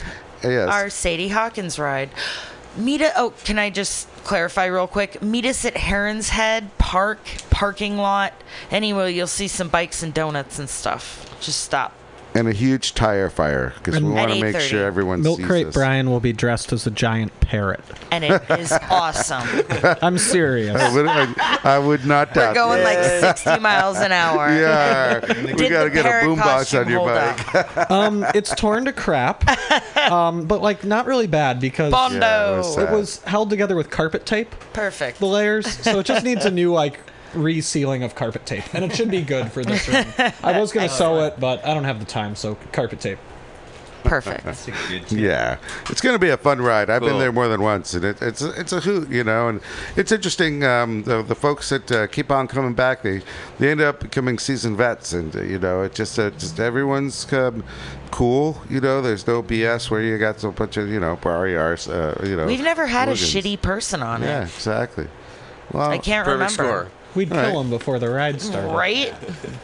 Yes. our Sadie Hawkins ride. Meet us. Oh, can I just clarify real quick? Meet us at Heron's Head Park parking lot. Anyway, you'll see some bikes and donuts and stuff. Just stop. And a huge tire fire because we want to make 8:30. sure everyone Milk sees Crate this. Brian will be dressed as a giant parrot. And it is *laughs* awesome. I'm serious. I would, I, I would not We're doubt going that. like 60 miles an hour. Yeah, *laughs* we Did gotta the get a parrot boombox costume on your hold bike. up? *laughs* um, it's torn to crap, um, but like not really bad because Bondo. Yeah, it was it sad. was held together with carpet tape. Perfect. The layers, so it just needs a new like resealing of carpet tape, and it should be good for this run. I was gonna *laughs* sew it, but I don't have the time, so carpet tape. Perfect. Yeah, it's going to be a fun ride. I've been Cool. there more than once, and it, it's a, it's a hoot, you know. And it's interesting. Um, the, the folks that uh, keep on coming back, they they end up becoming seasoned vets, and uh, you know, it just uh, just everyone's um, cool. You know, there's no BS where you got a bunch of you know barriers. Uh, you know, We've never had a hooligans. shitty person on it. Yeah, it. exactly. Well, I can't Perfect remember. score. We'd All right. kill him before the ride started. Right?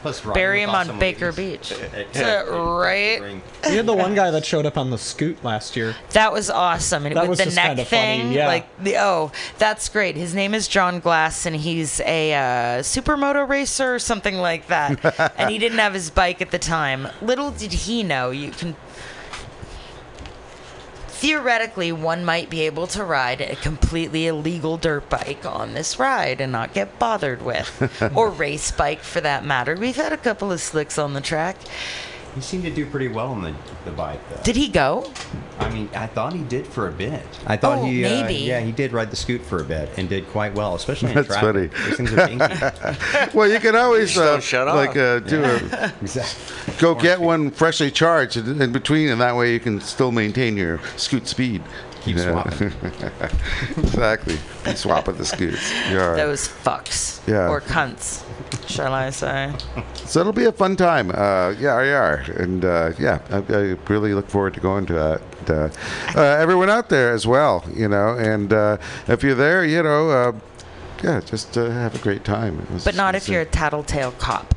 Plus, Ryan Bury was him on awesome Baker when he Beach. was- Is that right? We had the one guy that showed up on the scoot last year. That was awesome. And That with was the just neck kinda funny, thing, yeah. like the oh, that's great. His name is John Glass, and he's a uh, supermoto racer or something like that. *laughs* and he didn't have his bike at the time. Little did he know you can. Theoretically, one might be able to ride a completely illegal dirt bike on this ride and not get bothered with, *laughs* or race bike for that matter. We've had a couple of slicks on the track. He seemed to do pretty well on the, the bike, though. Did he go? I mean, I thought he did for a bit. I thought Oh, he, maybe. Uh, yeah, he did ride the scoot for a bit and did quite well, especially in That's traffic. funny. Those things are dinky. *laughs* well, you can always just don't uh, shut like off. uh, do a *laughs* exactly. go get one freshly charged in in between, and that way you can still maintain your scoot speed. Keep swapping. *laughs* exactly. Keep swapping the scoots. Yeah. Those fucks. Yeah. Or cunts, shall I say. So it'll be a fun time. Uh, yeah, yeah, and uh, yeah, I, I really look forward to going to that. Uh, uh, everyone out there as well, you know, and uh, if you're there, you know, uh, yeah, just uh, have a great time. Was- But not it's if you're a tattletale cop.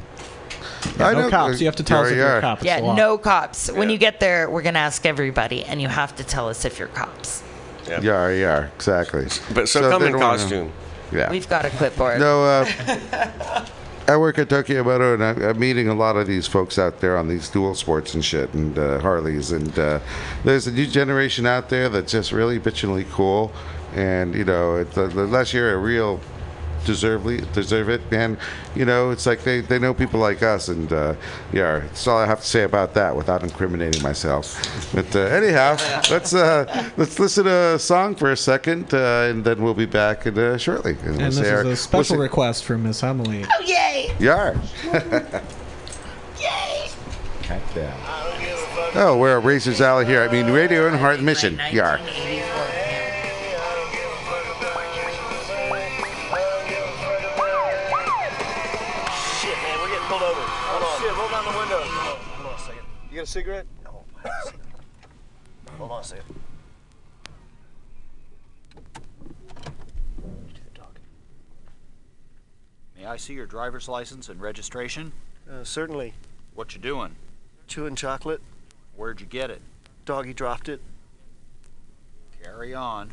Yeah, I no know- cops. You have to tell us if you're cops. cop. It's yeah, the law. no cops. When you get there, we're gonna ask everybody, and you have to tell us if you're cops. Yeah, yeah, exactly. But so come they in don't wanna- costume. Yeah. We've got a clipboard. No, uh, *laughs* I work at Tokyo Moto, and I, I'm meeting a lot of these folks out there on these dual sports and shit, and uh, Harleys, and uh, there's a new generation out there that's just really bitchingly cool, and you know, it's, uh, unless you're a real deservedly deserve it, man, you know, it's like they, they know people like us, and uh, yeah, that's all I have to say about that without incriminating myself. But uh, anyhow, let's uh, let's listen to a song for a second, uh, and then we'll be back uh, shortly. And, And we'll this is our- a we'll special request from Miss Emily. Oh yay! Yeah. Heck yeah. Oh, we're at Racers Alley here. I mean, Radio and Heart Mission. Yar. Second. You got a cigarette? No. Hold on a second. May I see your driver's license and registration? Uh, certainly. What you doing? Chewing chocolate. Where'd you get it? Doggy dropped it. Carry on.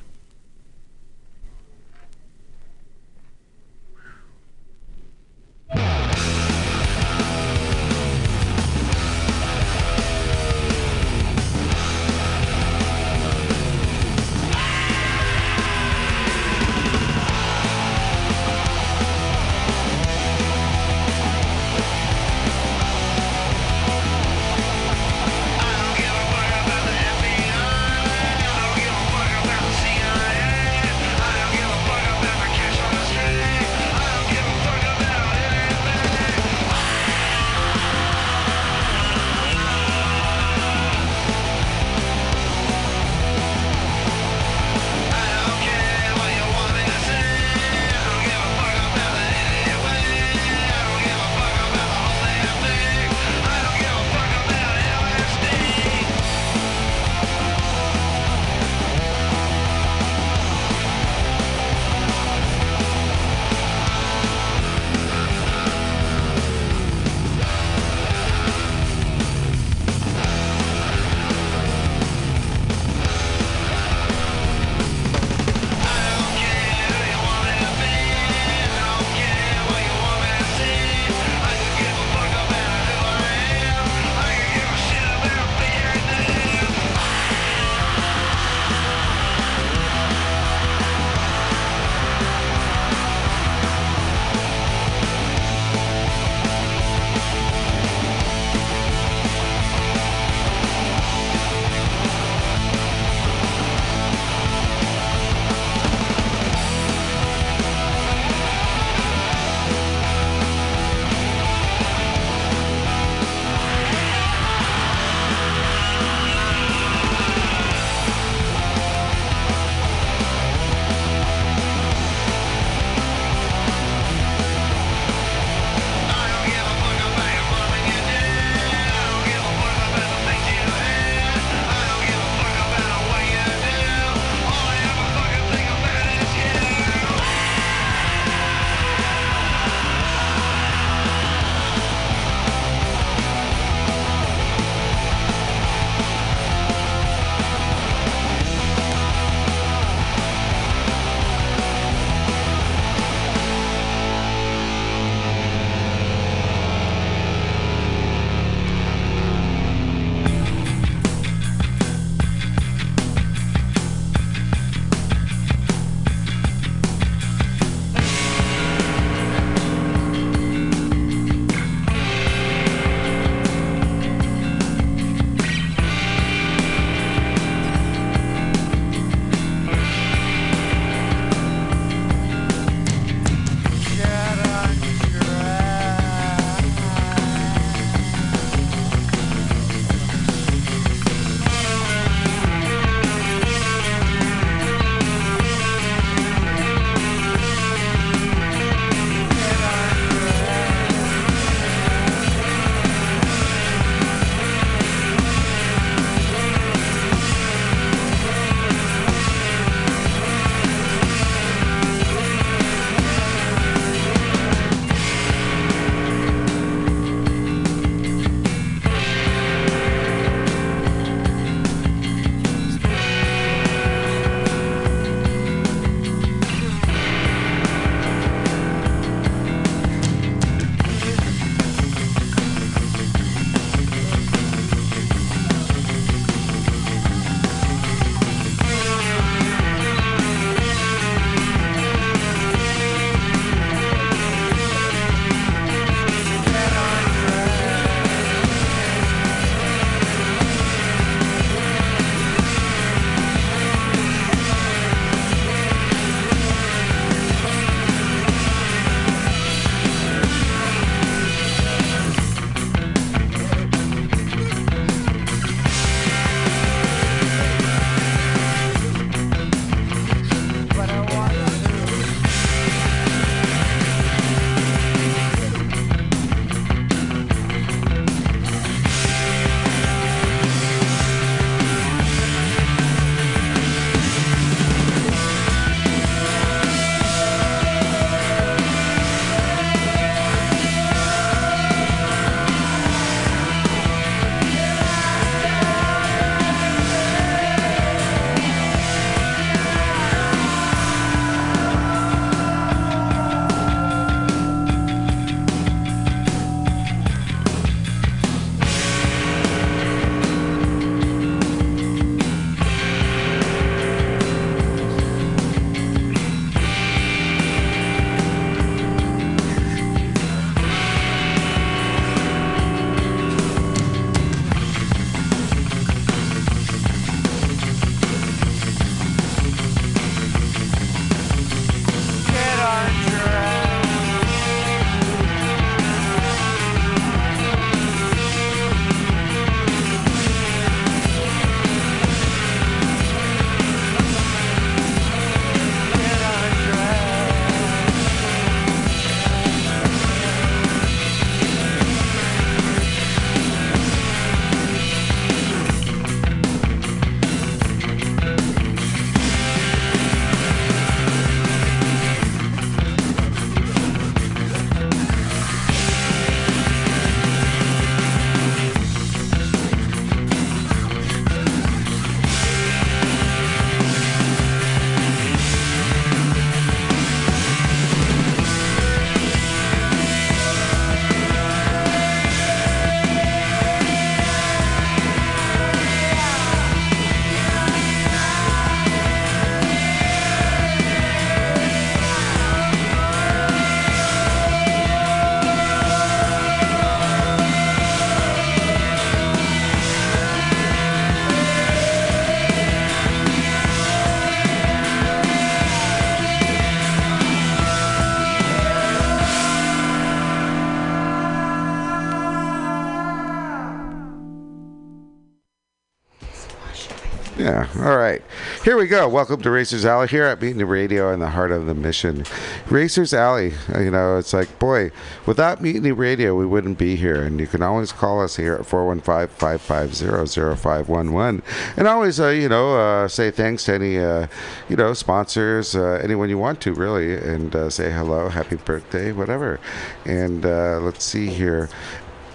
Here we go. Welcome to Racers Alley here at Mutiny Radio in the heart of the mission. Racers Alley, uh, you know, it's like, boy, without Mutiny Radio, we wouldn't be here. And you can always call us here at 415 550 0511. And always, uh, you know, uh, say thanks to any, uh, you know, sponsors, uh, anyone you want to, really, and uh, say hello, happy birthday, whatever. And let's see here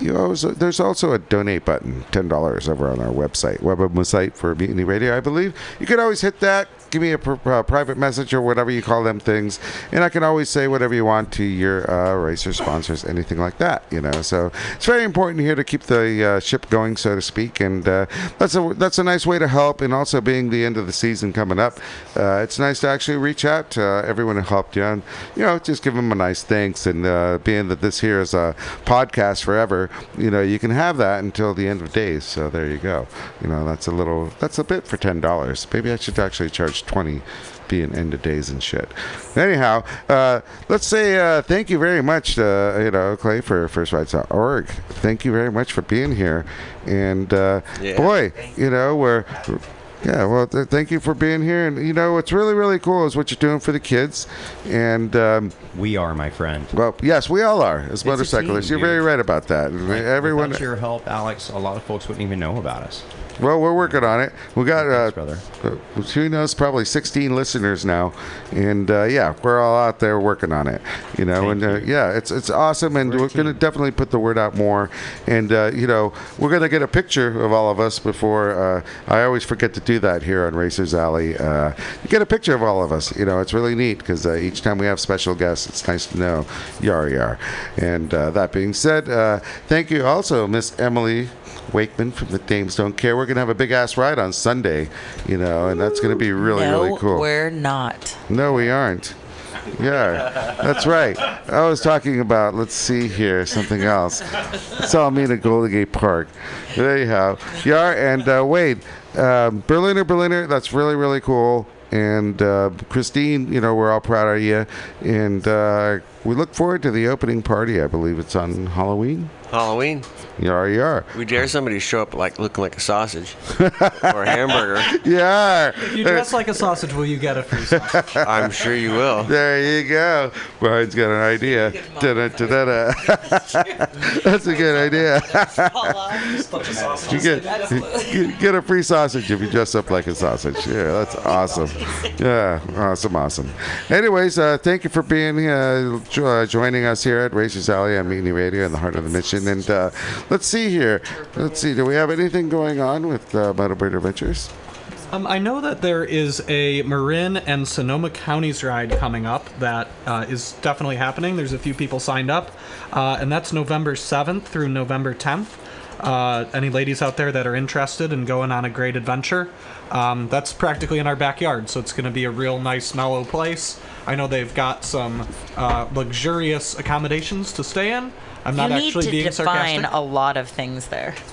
you always, there's also a donate button, ten dollars over on our website, web site for Mutiny Radio, I believe. You can always hit that. Give me a pr- uh, private message or whatever you call them things, and I can always say whatever you want to your uh, racer sponsors, anything like that. You know, so it's very important here to keep the uh, ship going, so to speak, and uh, that's a that's a nice way to help. And also being the end of the season coming up, uh, it's nice to actually reach out to everyone who helped you, and you know, just give them a nice thanks. And being that this here is a podcast forever, you know, you can have that until the end of days. So there you go. You know, that's a little, that's a bit for ten dollars. Maybe I should actually charge twenty, being end of days and shit. Anyhow, uh, let's say uh, thank you very much, uh, you know, Clay for FirstRides.org. Thank you very much for being here, and uh, Yeah. boy, you know, we're. Yeah, well, th- thank you for being here. And you know, what's really, really cool is what you're doing for the kids. And um, we are, my friend. Well, yes, we all are as motorcyclists. you're very right about that. And Everyone, Without your help, Alex, a lot of folks wouldn't even know about us. Well, we're working on it. We got, uh, uh, who knows, probably 16 listeners now, and uh, yeah, we're all out there working on it. You know, and uh, yeah, it's it's awesome, and we're, going to definitely put the word out more. And uh, you know, we're going to get a picture of all of us before. Uh, I always forget to do that here on Racers Alley. Uh, you get a picture of all of us. You know, it's really neat because uh, each time we have special guests, it's nice to know yar yar. And uh, that being said, uh, thank you also, Miss Emily. Wakeman from the Dames Don't Care. We're gonna have a big ass ride on Sunday, you know, and that's gonna be really, no, really cool. we're not. No, we aren't. Yeah, that's right. I was talking about, let's see here, something else. Saw me at Golden Gate Park. There you have. Yar and uh, Wade, um, Berliner, Berliner, that's really, really cool. And uh, Christine, you know, we're all proud of you. And uh, we look forward to the opening party. I believe it's on Halloween. Halloween. Yar, yar. We dare somebody to show up like looking like a sausage *laughs* or a hamburger. *laughs* Yeah. If you dress like a sausage, will you get a free sausage? *laughs* I'm sure you will. There you go. Brian's got an idea. Da-da, da-da-da. That's a good idea. you get, get, get a free sausage if you dress up like a sausage. Yeah, that's awesome. Yeah, awesome, awesome. Anyways, uh, thank you for being uh, uh, joining us here at Racers Alley on Mutiny Radio in the heart of the mission. And uh, let's see here. Let's see. Do we have anything going on with uh, Motobird Adventures? Um, I know that there is a Marin and Sonoma counties ride coming up that uh, is definitely happening. There's a few people signed up, uh, and that's November 7th through November 10th. Uh, any ladies out there that are interested in going on a great adventure, um, that's practically in our backyard, so it's going to be a real nice, mellow place. I know they've got some uh, luxurious accommodations to stay in. I'm not you need actually to being define sarcastic. a lot of things there. *laughs*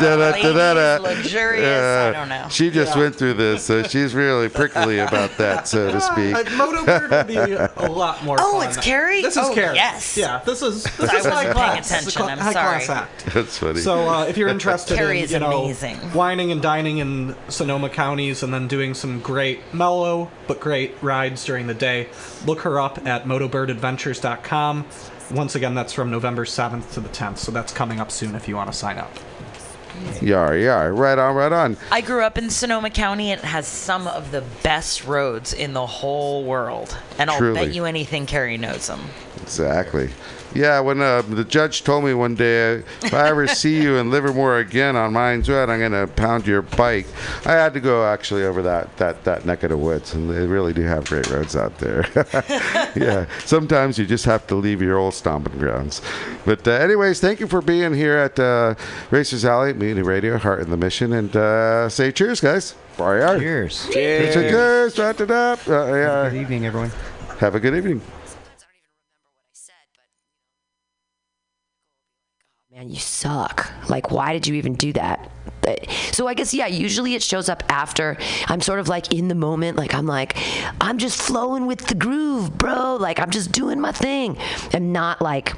Ladies, luxurious, I don't know. She just Yeah. went through this, so she's really prickly about that, so to speak. Uh, Motobird would be a lot more Oh, fun. it's Carrie? This is Oh, Carrie. yes. Yeah, this is this I is wasn't high paying class. This is attention, a I'm high class sorry. act. That's funny. So uh, if you're interested Carrie in is you know amazing. whining and dining in Sonoma counties and then doing some great mellow but great rides during the day, look her up at motobirdadventures.com. Once again, that's from November 7th to the 10th, so that's coming up soon if you want to sign up. Yar, yar. Right on, right on. I grew up in Sonoma County. It has some of the best roads in the whole world. And I'll bet you anything Carrie knows them. Exactly. Yeah, when uh, the judge told me one day, if I ever see you in Livermore again on Mines Road, I'm going to pound your bike. I had to go actually over that, that, that neck of the woods, and they really do have great roads out there. *laughs* yeah, sometimes you just have to leave your old stomping grounds. But, uh, anyways, thank you for being here at uh, Racers Alley, Mutiny Radio, Heart in the Mission, and uh, say cheers, guys. Bye. Cheers. Cheers. Cheers. Wrap it up. Uh, yeah. Good evening, everyone. Have a good evening. man, you suck. Like, why did you even do that? So I guess yeah. Usually it shows up after I'm sort of like in the moment. Like I'm like I'm just flowing with the groove, bro. Like I'm just doing my thing, and not like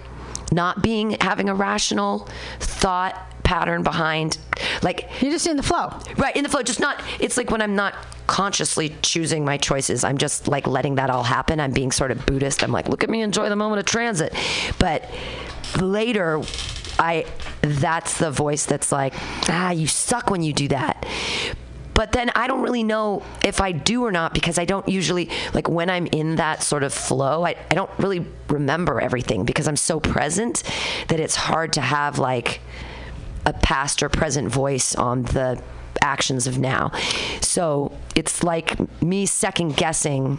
not being having a rational thought pattern behind, like you're just in the flow, right? In the flow, just not. It's like when I'm not consciously choosing my choices. I'm just like letting that all happen. I'm being sort of Buddhist. I'm like, look at me, enjoy the moment of transit. But later, I that's the voice that's like, ah, you suck when you do that. But then I don't really know if I do or not because I don't usually, like when I'm in that sort of flow, I, I don't really remember everything because I'm so present that it's hard to have like a past or present voice on the actions of now. So it's like me second guessing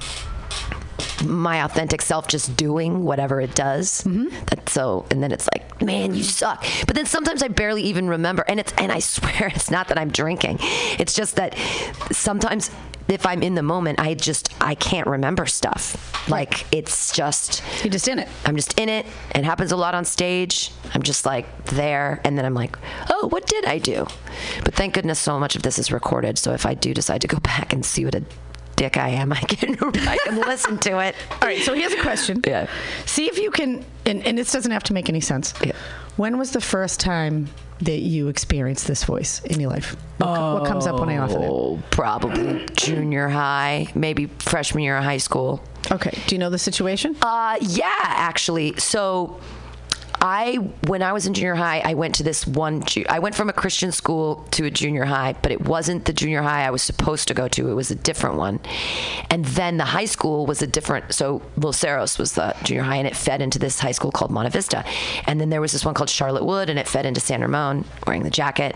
my authentic self just doing whatever it does. Mm-hmm. That's so, and then it's like, man, you suck. But then sometimes I barely even remember, and it's, and I *laughs* swear it's not that I'm drinking. It's just that sometimes if I'm in the moment, I just I can't remember stuff. Like it's just you're just in it. I'm just in it. It happens a lot on stage. I'm just like there, and then I'm like, oh, what did I do? But thank goodness so much of this is recorded. So if I do decide to go *laughs* back and see what a dick I am, *laughs* I can I can listen to it. All right, so here's a question. Yeah. See if you can, and, and this doesn't have to make any sense. Yeah. When was the first time that you experienced this voice in your life? What, co- what comes up when I offer it? Oh, probably junior high, maybe freshman year of high school. Okay. Do you know the situation? Uh, yeah, actually. So. I when I was in junior high, I went to this one. ju- I went from a Christian school to a junior high, but it wasn't the junior high I was supposed to go to. It was a different one, and then the high school was a different. So Los was the junior high, and it fed into this high school called Monte Vista, and then there was this one called Charlotte Wood, and it fed into San Ramon, wearing the jacket.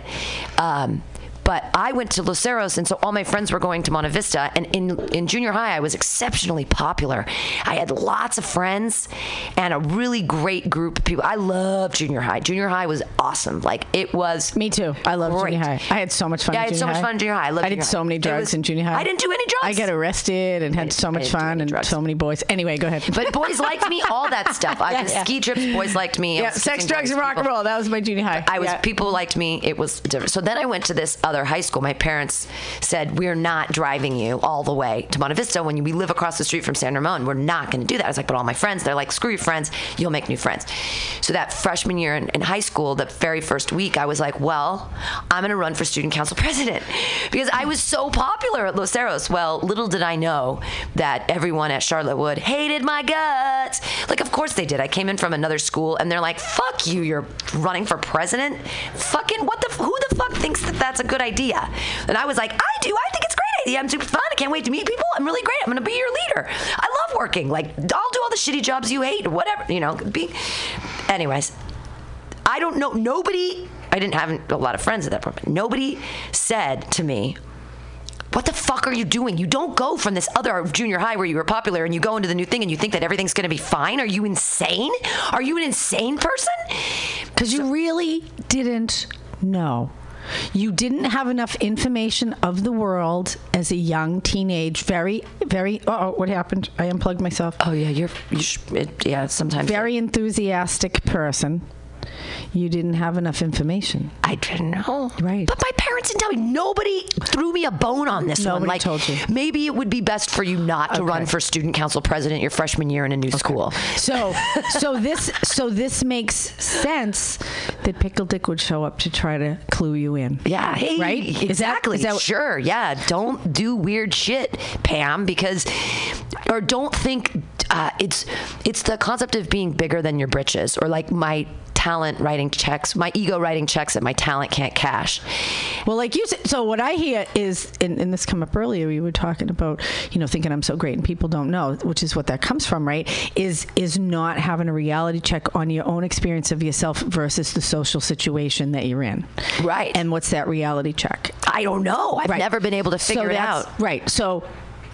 Um, but I went to Los Cerros, and so all my friends were going to Monte Vista. And in, in junior high, I was exceptionally popular. I had lots of friends and a really great group of people. I loved junior high. Junior high was awesome. Like, it was. Me too. I loved junior high. I had so much fun. Yeah, I had so much fun in junior high. I loved I did so many drugs was- in junior high. I didn't do any drugs. I got arrested and had so much fun and drugs. so many boys. Anyway, go ahead. But boys *laughs* liked me, all that stuff. I Yeah, yeah. ski trips, boys liked me. Yeah, sex, drugs, and rock and roll. That was my junior high. I was Yeah. people liked me. It was different. So then I went to this uh, other high school. My parents said, "We're not driving you all the way to Monte Vista when we live across the street from San Ramon. We're not going to do that." I was like, "But all my friends, they're like, screw your friends. You'll make new friends." So that freshman year in, in high school, the very first week, I was like, "Well, I'm going to run for student council *laughs* president because I was so popular at Los Cerros." Well, little did I know that everyone at Charlotte Wood hated my guts. Like, of course they did. I came in from another school, and they're like, "Fuck you! You're running for president? Fucking what the? Who the fuck thinks that that's a good idea?" And I was like, "I do. I think it's a great idea. I'm super fun. I can't wait to meet people. I'm really great. I'm gonna be your leader. I love working. Like, I'll do all the shitty jobs you hate, whatever. You know, be." Anyways, I don't know. Nobody. I didn't have a lot of friends at that point. But nobody said to me, what the fuck are you doing? You don't go from this other junior high where you were popular and you go into the new thing and you think that everything's going to be fine. Are you insane? Are you an insane person? Because you really didn't know. You didn't have enough information of the world as a young teenage, very, very. Oh, what happened? I unplugged myself. Oh yeah, you're. You sh- it, yeah, sometimes. Very enthusiastic person. You didn't have enough information. I didn't know. Right. But my parents didn't tell me. Nobody threw me a bone on this one. Nobody Like, told you. Maybe it would be best for you not to run for student council president your freshman year in a new school. So, so this, so this makes sense that Pickle Dick would show up to try to clue you in. Yeah, hey, right? Is Exactly. is that- sure. Yeah. Don't do weird shit, Pam, because or don't think uh, it's it's the concept of being bigger than your britches, or like my talent writing checks, my ego writing checks that my talent can't cash. Well, like you said, so what I hear is, and, and this come up earlier, we were talking about, you know, thinking I'm so great and people don't know, which is what that comes from, right? Is is not having a reality check on your own experience of yourself versus the social situation that you're in. Right. And what's that reality check? I don't know. I've Right. never been able to So figure it out. Right. So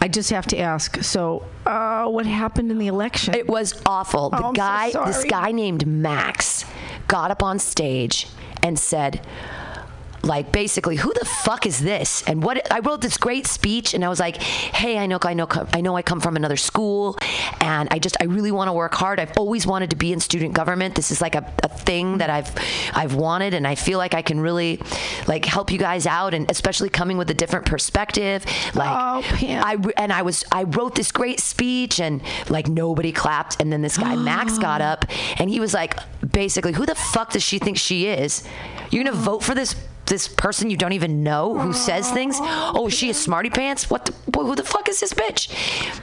I just have to ask. So, uh, what happened in the election? It was awful. The Oh, I'm so guy, this guy named Max, got up on stage and said, like basically, who the fuck is this? And what I wrote this great speech, and I was like, hey, I know, I know, I know, I come from another school, and I just, I really want to work hard. I've always wanted to be in student government. This is like a, a thing that I've, I've wanted, and I feel like I can really, like, help you guys out, and especially coming with a different perspective. Like, Oh, I and I was, I wrote this great speech, and like nobody clapped, and then this guy Max *gasps* got up, and he was like basically, who the fuck does she think she is? You're gonna vote for this this person you don't even know who says things? Oh, is she a smarty pants? What? The, who the fuck is this bitch?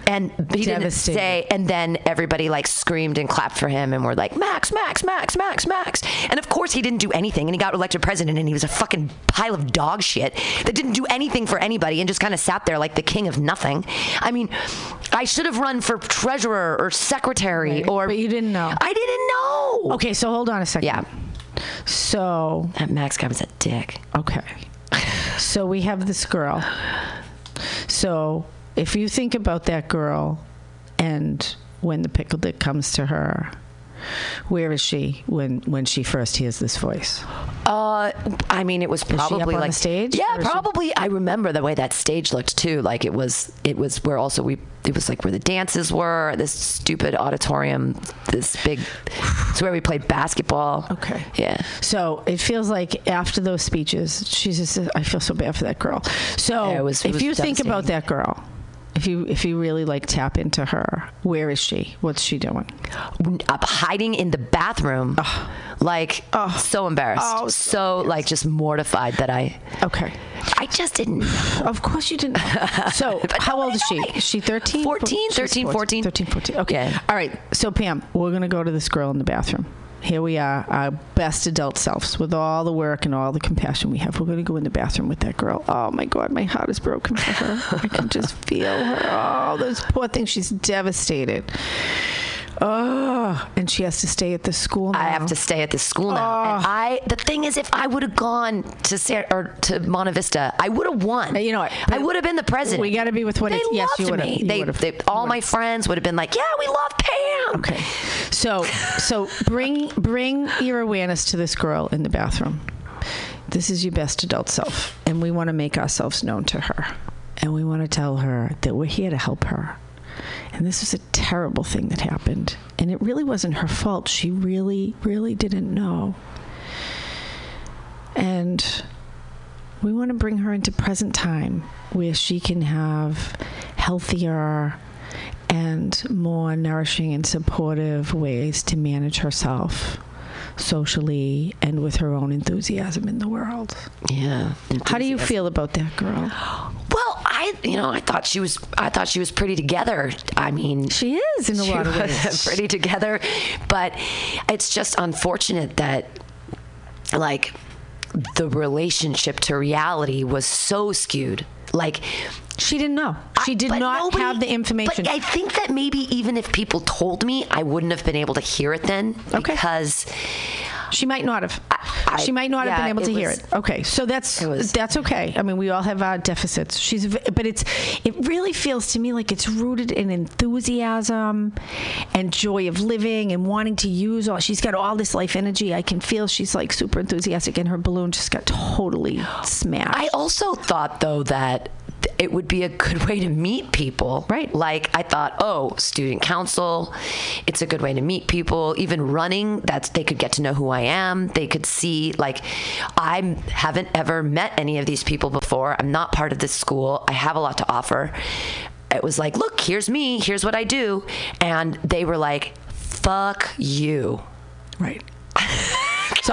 And he didn't say. And then everybody like screamed and clapped for him, and were like, Max, Max, Max, Max, Max. And of course, he didn't do anything, and he got elected president, and he was a fucking pile of dog shit that didn't do anything for anybody, and just kind of sat there like the king of nothing. I mean, I should have run for treasurer or secretary, or but you didn't know. I didn't know. Okay, so hold on a second. Yeah. So that Max guy was a dick. Okay. So we have this girl. So if you think about that girl and when the pickle dick comes to her, where is she when when she first hears this voice? Uh, I mean, it was probably on the like stage, Yeah, is she- probably. I remember the way that stage looked too. Like it was, it was where also we, it was like where the dances were. This stupid auditorium, this big. It's where we played basketball. Okay. Yeah. So it feels like after those speeches, she's just. I feel so bad for that girl. So Yeah, it was- it if you think about that girl, if you if you really like tap into her, where is she? What's she doing? Up hiding in the bathroom, like so embarrassed, Oh, so, like just mortified that I. Okay. I just didn't. Of course you didn't. *laughs* So how old is she? Is she 13? 14, 13, 14. 13, 14. Okay. All right. So Pam, we're going to go to this girl in the bathroom. Here we are, our best adult selves, with all the work and all the compassion we have. We're going to go in the bathroom with that girl. Oh my God, my heart is broken for her. I can just feel her. Oh, this poor thing. She's devastated. Oh, *gasps* and she has to stay at the school now. I have to stay at the school now. And ah. I, the thing is, if I would have gone to Sarah, or to Monte Vista, I would have won. You know what? I would have been the president. We got to be with what they it's. Yes, you loved would have. me. They, they, all my friends would have been like, "Yeah, we love Pam." Okay. So so bring bring your awareness to this girl in the bathroom. This is your best adult self, and we want to make ourselves known to her, and we want to tell her that we're here to help her. And this was a terrible thing that happened, and it really wasn't her fault. She really, really didn't know. And we want to bring her into present time where she can have healthier and more nourishing and supportive ways to manage herself socially and with her own enthusiasm in the world. Yeah. How do you feel about that girl? Well, I, you know, I thought she was, I thought she was pretty together. I mean, she is in a lot of ways. *laughs* pretty together, but it's just unfortunate that, like, the relationship to reality was so skewed. Like, she didn't know. She did but not have the information. But I think that maybe even if people told me, I wouldn't have been able to hear it then because she might not have. she might not have been able to it hear was- it. Okay, so that's that's okay. I mean, we all have our deficits. She's, but it's it really feels to me like it's rooted in enthusiasm and joy of living and wanting to use all. She's got all this life energy. I can feel she's like super enthusiastic, and her balloon just got totally smashed. I also thought though that th- it would be a good way to meet people. Right. Like I thought, oh, student council, it's a good way to meet people. Even running, that's they could get to know who I am. They could see like I haven't ever met any of these people before. I'm not part of this school. I have a lot to offer. It was like, look, here's me, here's what I do. And they were like, fuck you. Right.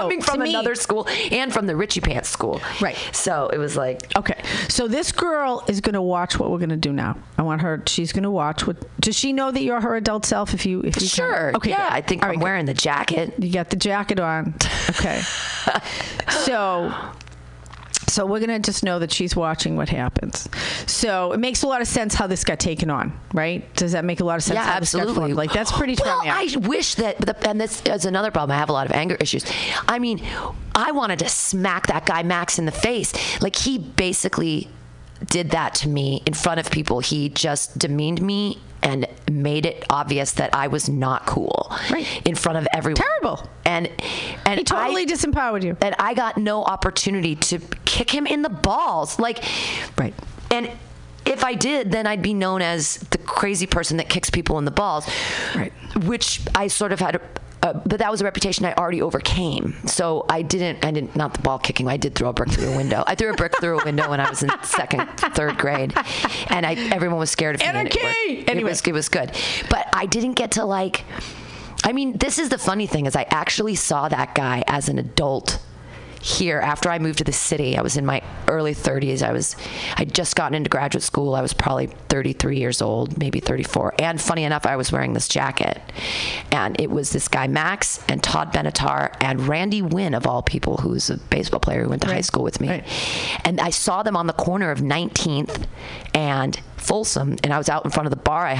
Coming to from me- another school and from the Richie Pants school. Right. So it was like, Okay, so this girl is going to watch what we're going to do now. I want her. She's going to watch what. Does she know that you're her adult self? If you, if you can- Sure. Okay. Yeah, good. I think I'm wearing the jacket. You got the jacket on. Okay. *laughs* so. So we're gonna just know that she's watching what happens. So it makes a lot of sense how this got taken on, right? Does that make a lot of sense? Yeah, how this got absolutely. Like that's pretty Well. I wish that, the, and this is another problem. I have a lot of anger issues. I mean, I wanted to smack that guy Max in the face. Like he basically did that to me in front of people. He just demeaned me and made it obvious that I was not cool right. in front of everyone. Terrible. And and He totally I, disempowered you. And I got no opportunity to kick him in the balls. Like right. And if I did, then I'd be known as the crazy person that kicks people in the balls. Right. Which I sort of had. Uh, but that was a reputation I already overcame. So I didn't. I didn't. Not the ball kicking. I did throw a brick through a window. I threw a brick through a window when I was in second, third grade, and I everyone was scared of me. and it Anarchy! worked. It was it was good, but I didn't get to like. I mean, this is the funny thing is I actually saw that guy as an adult here after I moved to the city. I was in my early 30s. I was I'd just gotten into graduate school. I was probably 33 years old, maybe 34. And funny enough, I was wearing this jacket. And it was this guy Max and Todd Benatar and Randy Wynn of all people who's a baseball player who went to high school with me. And I saw them on the corner of 19th and Folsom and I was out in front of the bar I